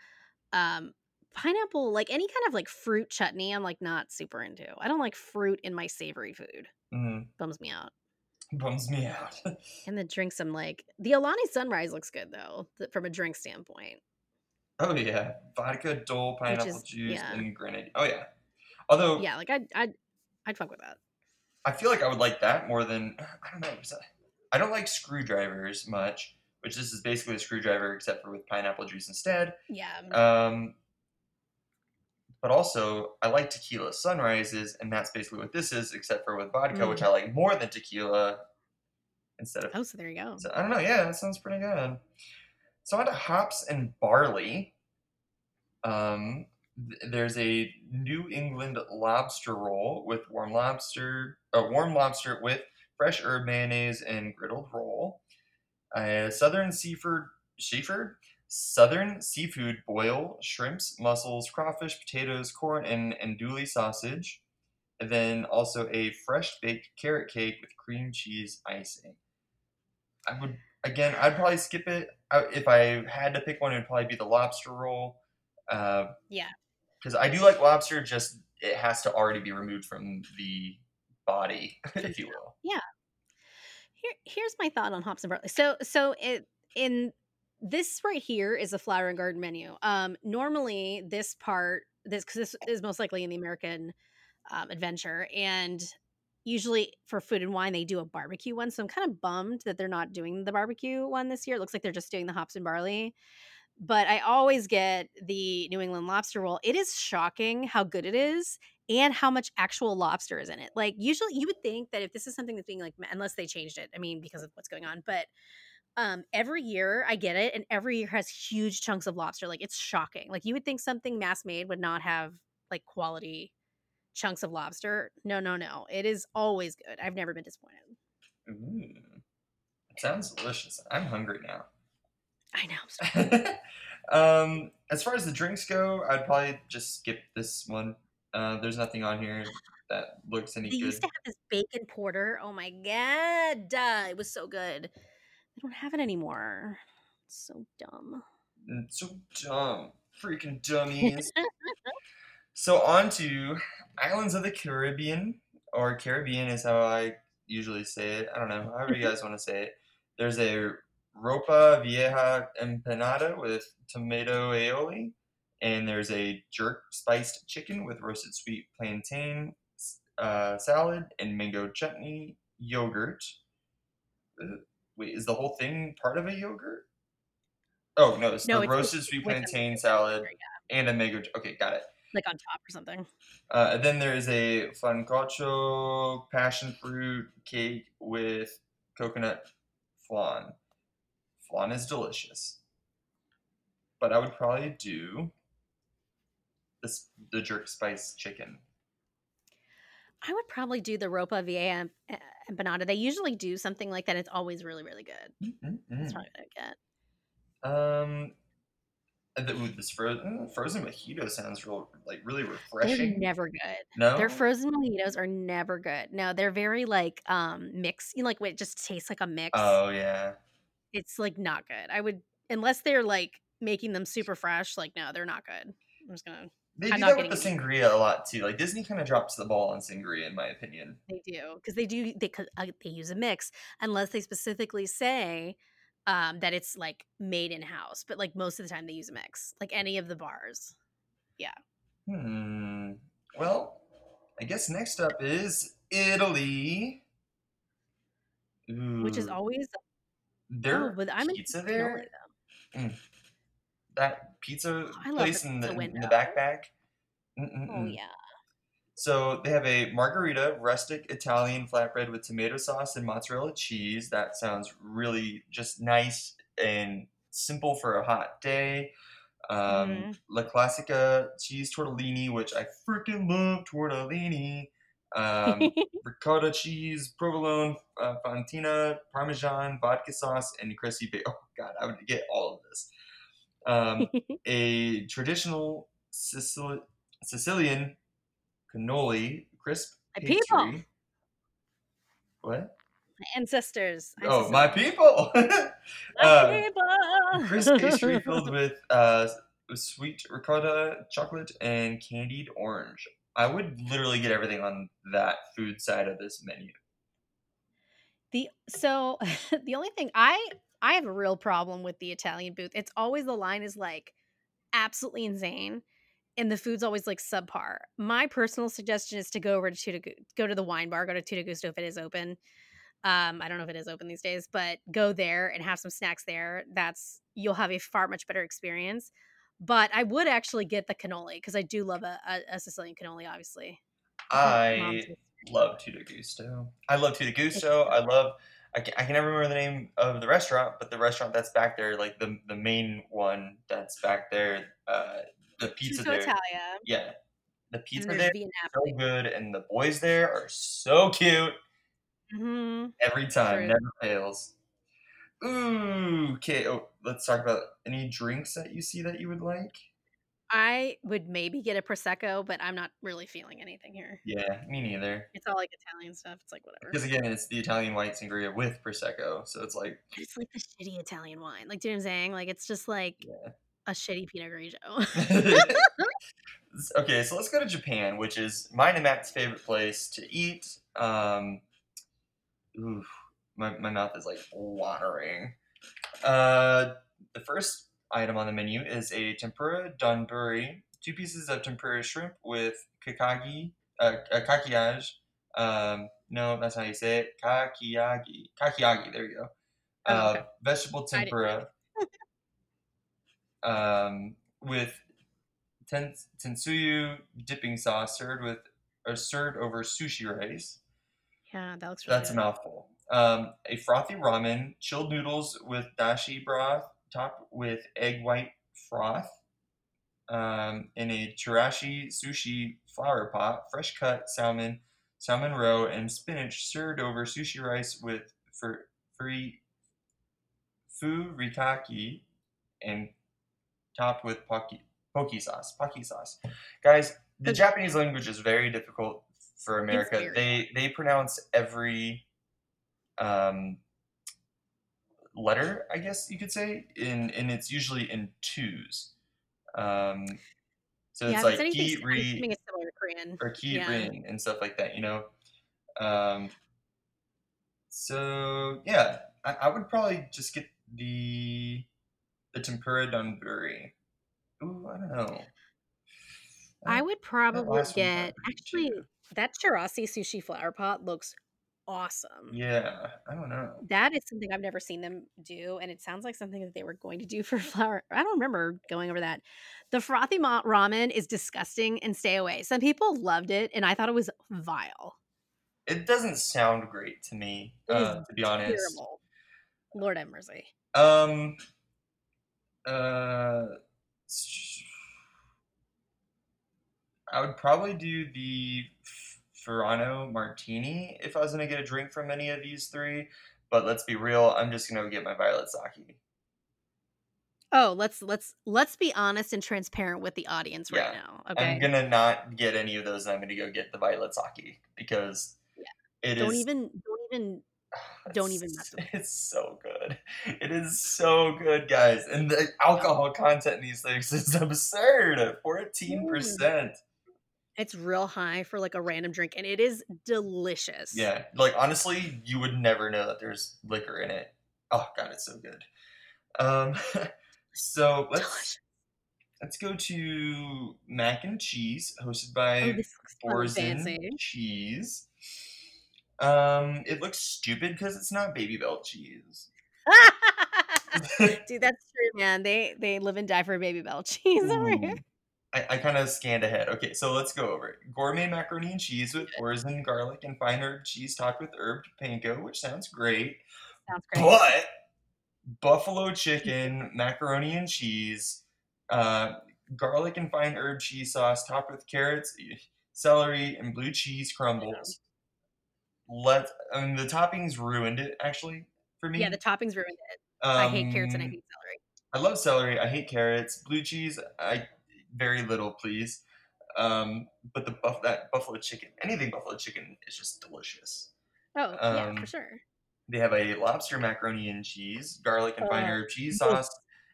um pineapple, like any kind of like fruit chutney, I'm like not super into. I don't like fruit in my savory food. Mm, Bums me out. bums me out. And the drinks, I'm like the Alani Sunrise looks good though, th- from a drink standpoint. oh yeah, vodka, Dole, pineapple is- juice, yeah. and grenadine. Oh yeah. Although Yeah, like I'd I'd I'd fuck with that. I feel like I would like that more than I don't know. I don't like screwdrivers much, which this is basically a screwdriver except for with pineapple juice instead. Yeah. Um, but also, I like tequila sunrises, and that's basically what this is, except for with vodka, which I like more than tequila instead of. oh, so there you go. So, I don't know. Yeah, that sounds pretty good. So on to hops and barley. Um, there's a New England lobster roll with warm lobster, a warm lobster with fresh herb mayonnaise and griddled roll. A Southern seafood, seafood, Southern seafood boil, shrimps, mussels, crawfish, potatoes, corn, and andouille sausage. And then also a fresh baked carrot cake with cream cheese icing. I would again, I'd probably skip it. I, if I had to pick one, it'd probably be the lobster roll. Uh, Yeah. Because I do like lobster, just it has to already be removed from the body, if you will. Yeah. Here, here's my thought on hops and barley. So, so it in this right here is a flower and garden menu. Um, normally this part, this because this is most likely in the American um, adventure, and usually for food and wine they do a barbecue one. So I'm kind of bummed that they're not doing the barbecue one this year. It looks like they're just doing the hops and barley. But I always get the New England lobster roll. It is shocking how good it is and how much actual lobster is in it. Like usually you would think that if this is something that's being like unless they changed it, I mean because of what's going on, but um every year I get it and every year has huge chunks of lobster. Like it's shocking. Like you would think something mass made would not have like quality chunks of lobster. No, no, no. It is always good. I've never been disappointed. Ooh, sounds delicious. I'm hungry now. I know. Um, as far as the drinks go, I'd probably just skip this one. Uh, there's nothing on here that looks any They good. used to have this bacon porter. Oh my god. It was so good. They don't have it anymore. It's so dumb. Mm, So dumb. Freaking dummies. so on to Islands of the Caribbean, or Caribbean is how I usually say it. I don't know, however you guys want to say it. There's a ropa vieja empanada with tomato aioli, and there's a jerk spiced chicken with roasted sweet plantain uh, salad and mango chutney yogurt. Uh, Wait, is the whole thing part of a yogurt? Oh no, it's No, the it's roasted sweet with plantain salad yeah, and a mango. Okay, got it. like on top or something. Uh, and then there is a focaccia passion fruit cake with coconut flan. Flan is delicious, but I would probably do this the jerk spice chicken. I would probably do the ropa vieja eh, empanada. They usually do something like that. It's always really, really good. Mm, That's mm, probably what I get. mm. Um, the, ooh, this frozen frozen mojito sounds real like really refreshing. They're never good. No, Their frozen mojitos are never good. No, they're very like um mix. You know, like it just tastes like a mix. oh yeah, It's like not good. I would unless they're like making them super fresh. Like no, they're not good. I'm just gonna. they I'm do not that with the sangria a lot too. Like Disney kind of drops the ball on sangria, in my opinion. They do because they do they uh, they use a mix unless they specifically say um that it's like made in house. But like most of the time they use a mix. Like any of the bars. Yeah. Hmm. Well, I guess next up is Italy. Which is Ooh, always oh, but I'm pizza there. Mm, that pizza the place in the in the backpack. Oh Mm-mm-mm. yeah. So they have a margarita rustic Italian flatbread with tomato sauce and mozzarella cheese. That sounds really just nice and simple for a hot day. Um, hmm La Classica cheese tortellini, which I freaking love tortellini. Um, ricotta cheese, provolone, uh, fontina, parmesan, vodka sauce, and crispy bacon. Oh god, I would get all of this. Um, a traditional Sicil- Sicilian cannoli, crisp My people, pastry. What? my ancestors. I'm Oh, my people! My um, people. crisp pastry filled with uh, sweet ricotta, chocolate, and candied orange. I would literally get everything on that food side of this menu. The so the only thing I I have a real problem with the Italian booth. It's always the line is like absolutely insane and the food's always like subpar. My personal suggestion is to go over to Tutto, go to the wine bar, go to Tutto Gusto if it is open. Um, I don't know if it is open these days, but go there and have some snacks there. That's you'll have a far much better experience. But I would actually get the cannoli because I do love a, a, a Sicilian cannoli. Obviously, it's m- mom's I love Tutto Gusto. I love Tutto Gusto. I love. I can, I can never remember the name of the restaurant, but the restaurant that's back there, like the the main one that's back there, uh, the pizza Tutto there, Italia, yeah, the pizza there is so good, and the boys there are so cute. hmm Every time, True. never fails. Ooh, okay. Oh, let's talk about any drinks that you see that you would like. I would maybe get a prosecco, but I'm not really feeling anything here. Yeah, me neither. It's all like Italian stuff. It's like whatever. Because again, it's the Italian white sangria with prosecco, so it's like, It's like the shitty Italian wine. Like, do you know what I'm saying? Like, it's just like yeah. a shitty Pinot Grigio. okay, so let's go to Japan, which is mine and Matt's favorite place to eat. Um, ooh, my, my mouth is like watering. Uh, the first item on the menu is a tempura donburi, two pieces of tempura shrimp with kakagi, uh, uh, kakiyage. Um, no, that's how you say it. Kakiyagi. Kakiyagi, there you go. oh, Uh, okay. vegetable I didn't know. tempura um, with ten, tensuyu dipping sauce served with or served over sushi rice. Yeah, that looks really That's a mouthful. Um, a frothy ramen, chilled noodles with dashi broth, topped with egg white froth, um, in a chirashi sushi flower pot, fresh cut salmon, salmon roe, and spinach served over sushi rice with fur, free furikake and topped with poki, poke sauce. Poke sauce. Guys, the Japanese language is very difficult for America. They they pronounce every um, letter, I guess you could say, in and it's usually in twos. Um, so Yeah, it's like ki ri similar to Korean. or ki Yeah. rin and stuff like that. You know. Um, so yeah, I, I would probably just get the the tempura donburi. Ooh, I don't know. I That, would probably last one's not get actually that Chirashi sushi flower pot looks awesome. Yeah, I don't know. That is something I've never seen them do, and it sounds like something that they were going to do for flour. I don't remember going over that. The frothy ma- ramen is disgusting and stay away. Some people loved it, and I thought it was vile. It doesn't sound great to me, uh, to be honest. Terrible. Lord have mercy. Um, uh, I would probably do the Ferrano Martini if I was gonna get a drink from any of these three. But let's be real, I'm just gonna get my Violet Sake. Oh, let's let's let's be honest and transparent with the audience right Yeah. now. Okay. I'm gonna not get any of those, and I'm gonna go get the Violet Sake because Yeah. it don't is- even don't even don't even mess with It's so good. It is so good, guys. And the alcohol content in these things is absurd. Fourteen mm. percent. It's real high for like a random drink and it is delicious. Yeah, like honestly, you would never know that there's liquor in it. Oh god, it's so good. Um, so let's Delicious. let's go to mac and cheese, hosted by Oh, this looks so Boursin fancy. cheese. Um, it looks stupid because it's not Babybel cheese. Dude, that's true, man. They they live and die for Babybel cheese over here. I, I kind of scanned ahead. Okay, so let's go over it. Gourmet macaroni and cheese with orzo, garlic, and fine herb cheese topped with herbed panko, which sounds great. Sounds great. But buffalo chicken, macaroni and cheese, uh, garlic and fine herb cheese sauce topped with carrots, celery, and blue cheese crumbles. Let I mean the toppings ruined it actually for me. yeah, the toppings ruined it. I hate carrots and I Um, hate celery. I love celery. I hate carrots. Blue cheese, I very little, please. Um, but the buff that buffalo chicken, anything buffalo chicken is just delicious. Oh, yeah, um, for sure. They have a lobster macaroni and cheese, garlic and fine Oh, herb cheese sauce,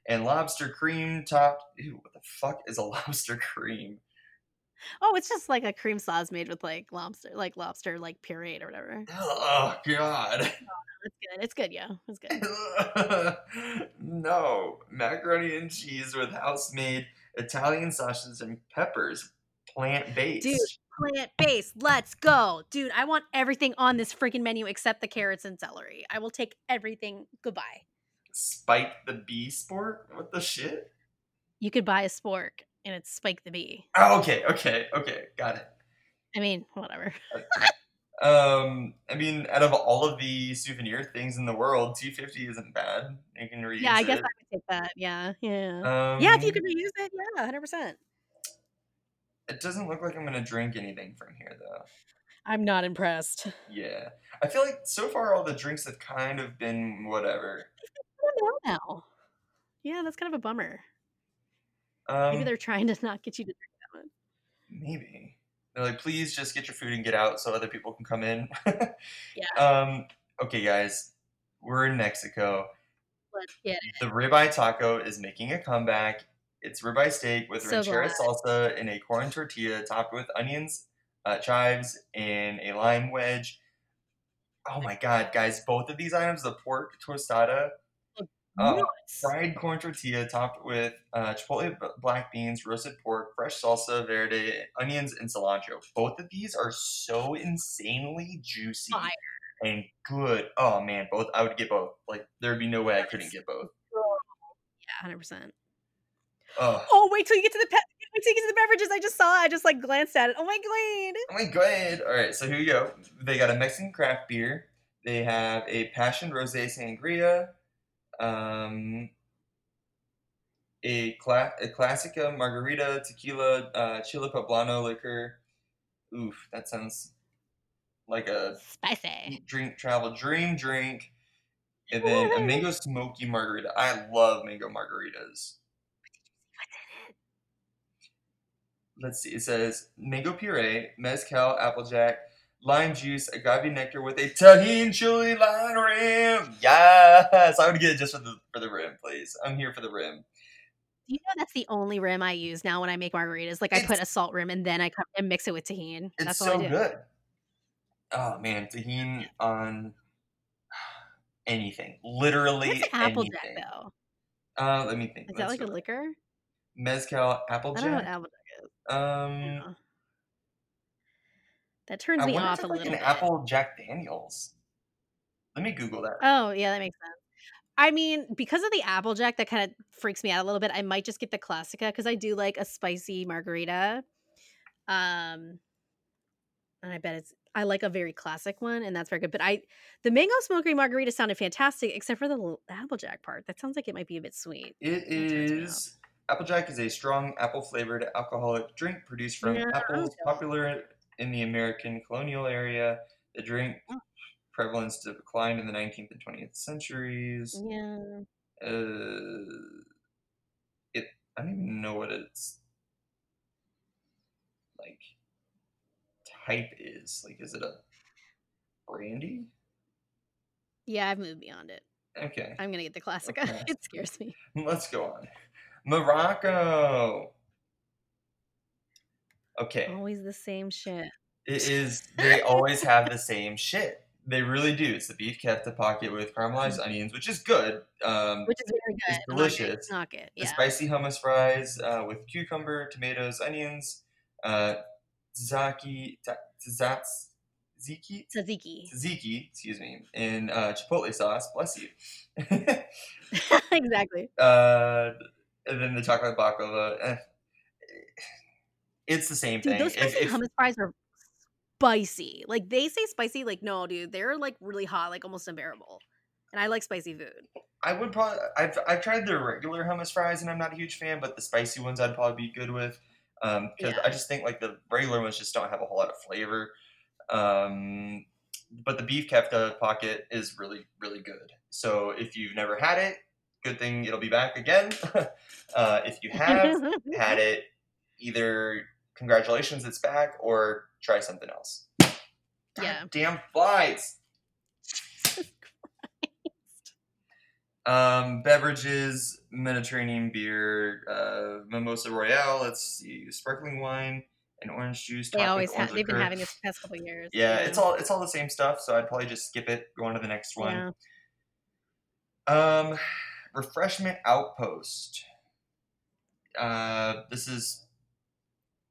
and lobster cream topped. Ew, what the fuck is a lobster cream? Oh, it's just like a cream sauce made with like lobster, like lobster, like pureed or whatever. Oh god. It's good. It's good, yeah. It's good. no, macaroni and cheese with house-made Italian sausages and peppers, plant-based. Dude. Plant based. Let's go. Dude, I want everything on this freaking menu except the carrots and celery. I will take everything. Goodbye. Spike the bee spork? What the shit? You could buy a spork and it's Spike the Bee. Oh, okay, okay, okay, got it. I mean, whatever. Um, I mean, out of all of the souvenir things in the world, 250 isn't bad. You can reuse it. Yeah, I guess it. I would take that. Yeah, yeah. Um, yeah, if you could reuse it, yeah, 100%. It doesn't look like I'm gonna drink anything from here, though. I'm not impressed. Yeah, I feel like so far all the drinks have kind of been whatever. I now. Yeah, that's kind of a bummer. Um, Maybe they're trying to not get you to drink that much. Maybe. They're like, please just get your food and get out so other people can come in. Yeah. Um, okay, guys, we're in Mexico. Let's get it. The ribeye taco is making a comeback. It's ribeye steak with So ranchera glad. salsa in a corn tortilla topped with onions, uh, chives, and a lime wedge. Oh my god, guys, both of these items, the pork tostada, Oh, Nuts. fried corn tortilla topped with uh, chipotle black beans, roasted pork, fresh salsa verde, onions, and cilantro. Both of these are so insanely juicy Fire. and good. Oh man, both I would get both. Like there'd be no way I couldn't get both. Yeah, 100%. Oh, Oh, wait till you get to the pe- wait till you get to the beverages. I just saw. I just like glanced at it. Oh my god. oh my god! All right, so here you go. They got a Mexican craft beer. They have a passion rosé sangria. Um, a, cla- a classica margarita tequila uh, chile poblano liquor. Oof, that sounds like a Spicy. drink, travel dream drink. And then a mango smoky margarita. I love mango margaritas. Let's see. It says mango puree, mezcal, applejack, lime juice, agave nectar with a Tajín chili lime rim. Yes, I would get it just for the for the rim, please. I'm here for the rim. You know that's the only rim I use now when I make margaritas? Like I put a salt rim and then I come and mix it with Tajín. It's That's so all I do. good. Oh man, Tajín on anything, literally What's applejack anything. though? Uh, let me think. Is that Let's like a liquor? Mezcal, I don't know what applejack. applejack is. Um, Yeah. That turns I me off a like little an bit. apple Jack Daniels. Let me Google that. Oh, yeah, that makes sense. I mean, because of the Applejack, that kind of freaks me out a little bit. I might just get the Classica because I do like a spicy margarita. Um, and I bet it's I like a very classic one, and that's very good. But I, the mango smoky margarita sounded fantastic, except for the Applejack part. That sounds like it might be a bit sweet. It is. turns me off. is Applejack is a strong apple-flavored alcoholic drink produced from Yeah, apples, popular in the American colonial area. The drink Mm. prevalence declined in the 19th and 20th centuries. Yeah. Uh, it I don't even know what its like type is. Like, is it a brandy? Yeah, I've moved beyond it. Okay, I'm gonna get the Classica. Okay. It scares me. let's go on. Morocco. Okay. Always the same shit. It is. They always have the same shit. They really do. It's the beef kefta pocket with caramelized onions, which is good. Um, Which is very good. It's delicious. It's not good. the spicy hummus fries uh, with cucumber, tomatoes, onions, uh, tzatziki, tzatziki, Tzatziki. tzatziki, excuse me, and uh, chipotle sauce. Bless you. exactly. uh, and then the chocolate baklava. eh. It's the same Dude, thing. those If- spicy if- hummus fries are spicy. Like they say spicy, like no, dude, they're like really hot, like almost unbearable. And I like spicy food. I would probably. I've I've tried their regular hummus fries, and I'm not a huge fan. But the spicy ones, I'd probably be good with, because Yeah. I just think like the regular ones just don't have a whole lot of flavor. Um, but the beef kefta pocket is really really good. So if you've never had it, good thing it'll be back again. uh, if you have had it, either congratulations, it's back, or try something else. Yeah. Damn flies. Um, beverages, Mediterranean beer, uh, mimosa royale. Let's see, sparkling wine and orange juice. they always have. They've been having this the past couple of years. Yeah, it's all it's all the same stuff. So I'd probably just skip it. Go on to the next one. Yeah. Um, refreshment outpost. Uh, this is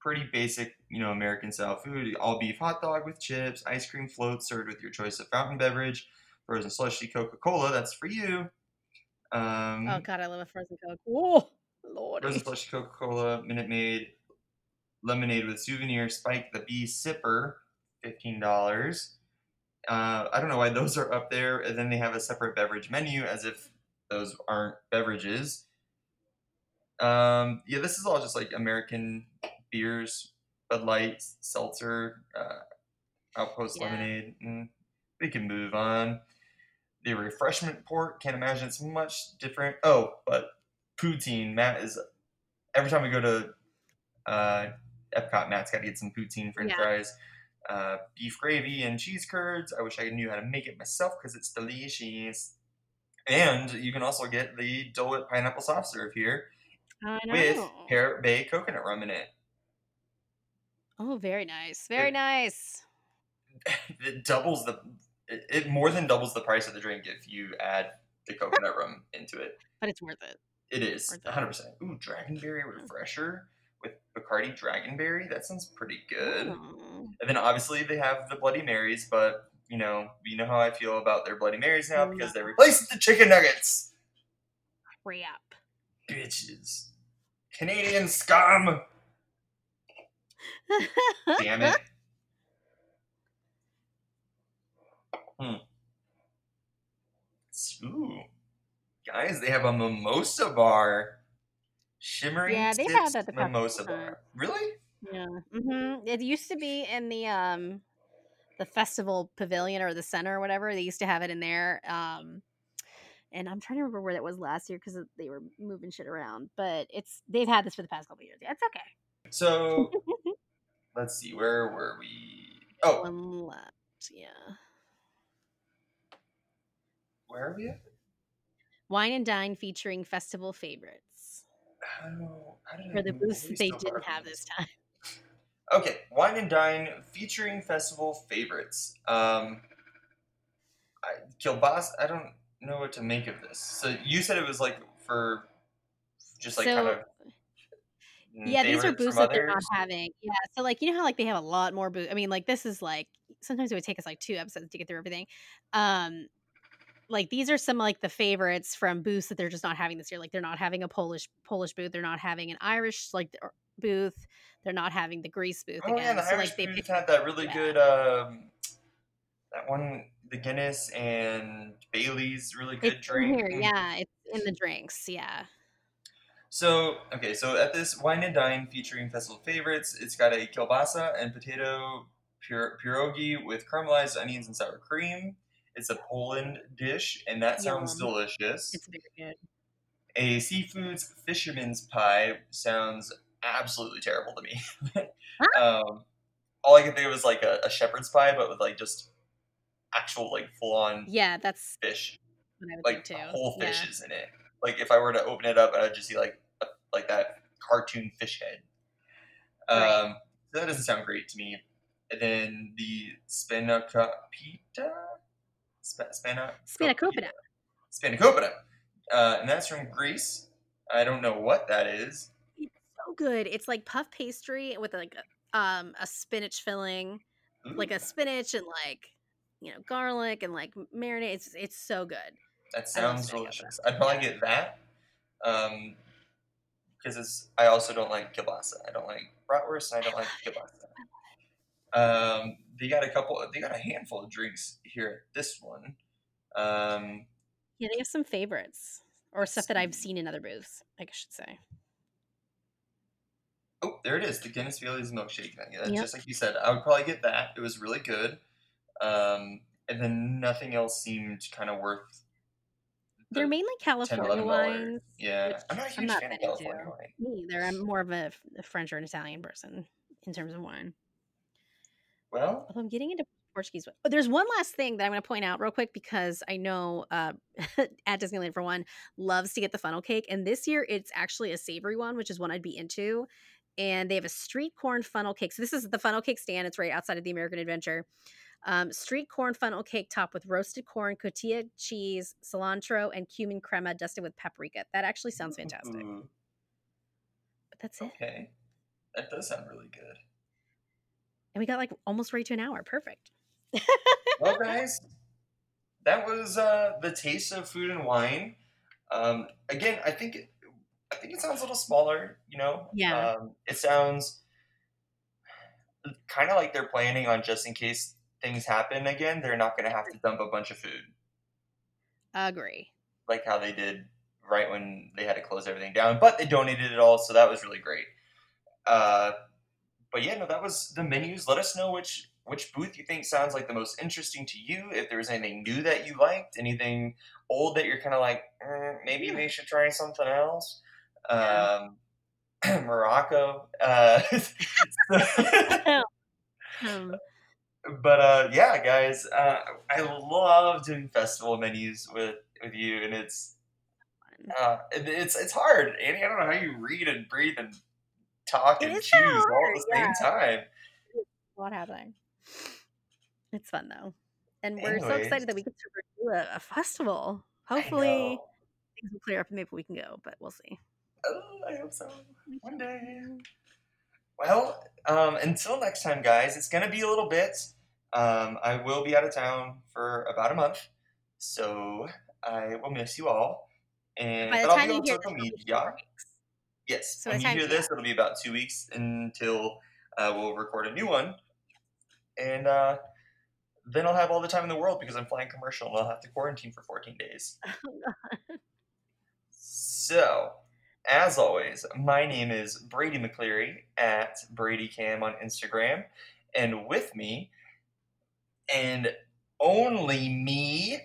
pretty basic, you know, American style food. All beef hot dog with chips, ice cream float served with your choice of fountain beverage, frozen slushy Coca Cola. That's for you. Um, Oh god, I love a frozen coke. Whoa, Lord. frozen slushy Coca Cola, Minute Maid, lemonade with souvenir, Spike the Bee sipper, fifteen dollars. Uh, I don't know why those are up there, and then they have a separate beverage menu as if those aren't beverages. Um, yeah, this is all just like American beers, Bud Light, seltzer, uh, Outpost Yeah. lemonade. Mm, we can move on. The refreshment port, can't imagine it's much different. Oh, but poutine. Matt is every time we go to uh, Epcot, Matt's got to get some poutine French Yeah. fries, uh, beef gravy, and cheese curds. I wish I knew how to make it myself because it's delicious. And you can also get the Dole Whip pineapple soft serve here I know. with Parrot Bay coconut rum in it. Oh, very nice. Very nice. It doubles the it, it more than doubles the price of the drink if you add the coconut rum into it. But it's worth it. It is. 100%. Ooh, dragonberry refresher with Bacardi dragonberry. That sounds pretty good. Mm. And then obviously they have the Bloody Marys, but you know you know how I feel about their Bloody Marys now Oh, because they replaced the chicken nuggets. Crap. Bitches, Canadian scum. Damn it. Hmm. Ooh. Guys, they have a mimosa bar. Shimmering Yeah, Sips had that the mimosa bar. Really? Yeah. hmm It used to be in the um the festival pavilion or the center or whatever. They used to have it in there. Um and I'm trying to remember where that was last year because they were moving shit around. But it's they've had this for the past couple years. Yeah, it's okay. So let's see, where were we? Oh, One left. Yeah. where are we at? Wine and dine featuring festival favorites How, how did I for the booths that they so didn't have this time. Okay, Wine and Dine featuring festival favorites. Um, I, Kilbas, I don't know what to make of this. So you said it was like for just like kind of Yeah, these are booths that they're not having. Yeah, so, like, you know how, like, they have a lot more booth I mean, like, this is, like sometimes it would take us, like, 2 episodes to get through everything. Um, like, these are some, like, the favorites from booths that they're just not having this year. Like, they're not having a Polish Polish booth, they're not having an Irish, like, booth, they're not having the Greece booth Oh, yeah, again. the So, Irish like, booth had that really Yeah. good, um that one the Guinness and Bailey's really good in drink. here, Mm. yeah, it's in the drinks, yeah. So, okay, so at this wine and dine featuring festival favorites, it's got a kielbasa and potato pir- pierogi with caramelized onions and sour cream. It's a Poland dish, and that sounds Yum. delicious. It's very good. A seafood's fisherman's pie sounds absolutely terrible to me. um, all I could think of was like a, a shepherd's pie, but with like just actual like full on Yeah, that's fish, what I would like think too. whole Yeah. fishes in it. Like if I were to open it up, I'd just see like a, like that cartoon fish head. Right. Um, so that doesn't sound great to me. And then the spanakopita, Sp- spana, Spanakopita. spanakopita, uh, and that's from Greece. I don't know what that is. It's so good. It's like puff pastry with like a, um a spinach filling, like a spinach and like you know garlic and like marinade. It's it's so good. That sounds delicious. I'd probably Yeah. get that. Um, because it's I also don't like kielbasa. I don't like bratwurst, and I don't like kielbasa. Um, they got a couple. They got a handful of drinks here at this one. Um, Yeah, they have some favorites or stuff that I've seen in other booths. I guess should say. Oh, there it is. The Guinness Bailey's milkshake. Yeah, Yep. Just like you said, I would probably get that. It was really good. Um, and then nothing else seemed kind of worth They're the mainly California $11. wines. Yeah, I'm not a huge fan of California wine. Me either. I'm more of a, a French or an Italian person in terms of wine. Well, Although I'm getting into Portuguese. wine. But there's one last thing that I'm going to point out real quick because I know uh, at Disneyland for one loves to get the funnel cake, and this year it's actually a savory one, which is one I'd be into. And they have a street corn funnel cake. So this is the funnel cake stand. It's right outside of the American Adventure. Um, street corn funnel cake topped with roasted corn, cotija cheese, cilantro, and cumin crema dusted with paprika. That actually sounds fantastic. ooh, But that's it. okay, that does sound really good. And we got like almost right to an hour. Perfect. Well, guys, that was uh, the taste of food and wine. Um, again, I think it, I think it sounds a little smaller. You know, Yeah. Um, it sounds kind of like they're planning on just in case things happen again. They're not going to have to dump a bunch of food Agree. like how they did right when they had to close everything down. But they donated it all, so that was really great. Uh, but yeah, no, that was the menus. Let us know which which booth you think sounds like the most interesting to you. If there was anything new that you liked, anything old that you're kind of like, "Mm, maybe Yeah. they should try something else. Yeah. Um, Morocco. Uh, Um, but uh, yeah, guys, uh, I love doing festival menus with with you, and it's uh, it's it's hard, Annie. I don't know how you read and breathe and talk It and choose kinda all at the same time. What lot happening. It's fun though. And we're so excited that we get to do a, a festival. Hopefully things will clear up and maybe we can go, but we'll see. Oh, I hope so. One day. Well, um, until next time, guys, it's going to be a little bit. Um, I will be out of town for about a month, so I will miss you all. And By the time be you on hear social this, media. Yes, So when you hear this, it'll be about two weeks until uh, we'll record a new one, and uh, then I'll have all the time in the world because I'm flying commercial and I'll have to quarantine for 14 days. So, as always, my name is Brady McCleary at BradyCam on Instagram, and with me, and only me,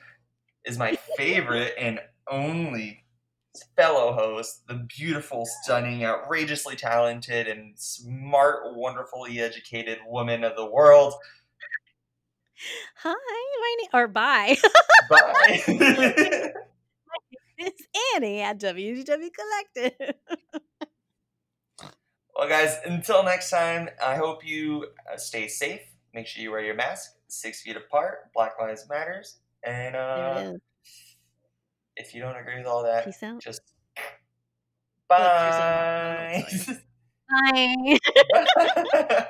is my favorite and only fellow host, the beautiful, stunning, outrageously talented, and smart, wonderfully educated woman of the world. Hi, my name or bye. Bye. it's Annie at WGW Collective. Well, guys, until next time, I hope you uh, stay safe. Make sure you wear your mask, six feet apart. Black Lives Matters. And uh, if you don't agree with all that, Peace out. just bye. Bye.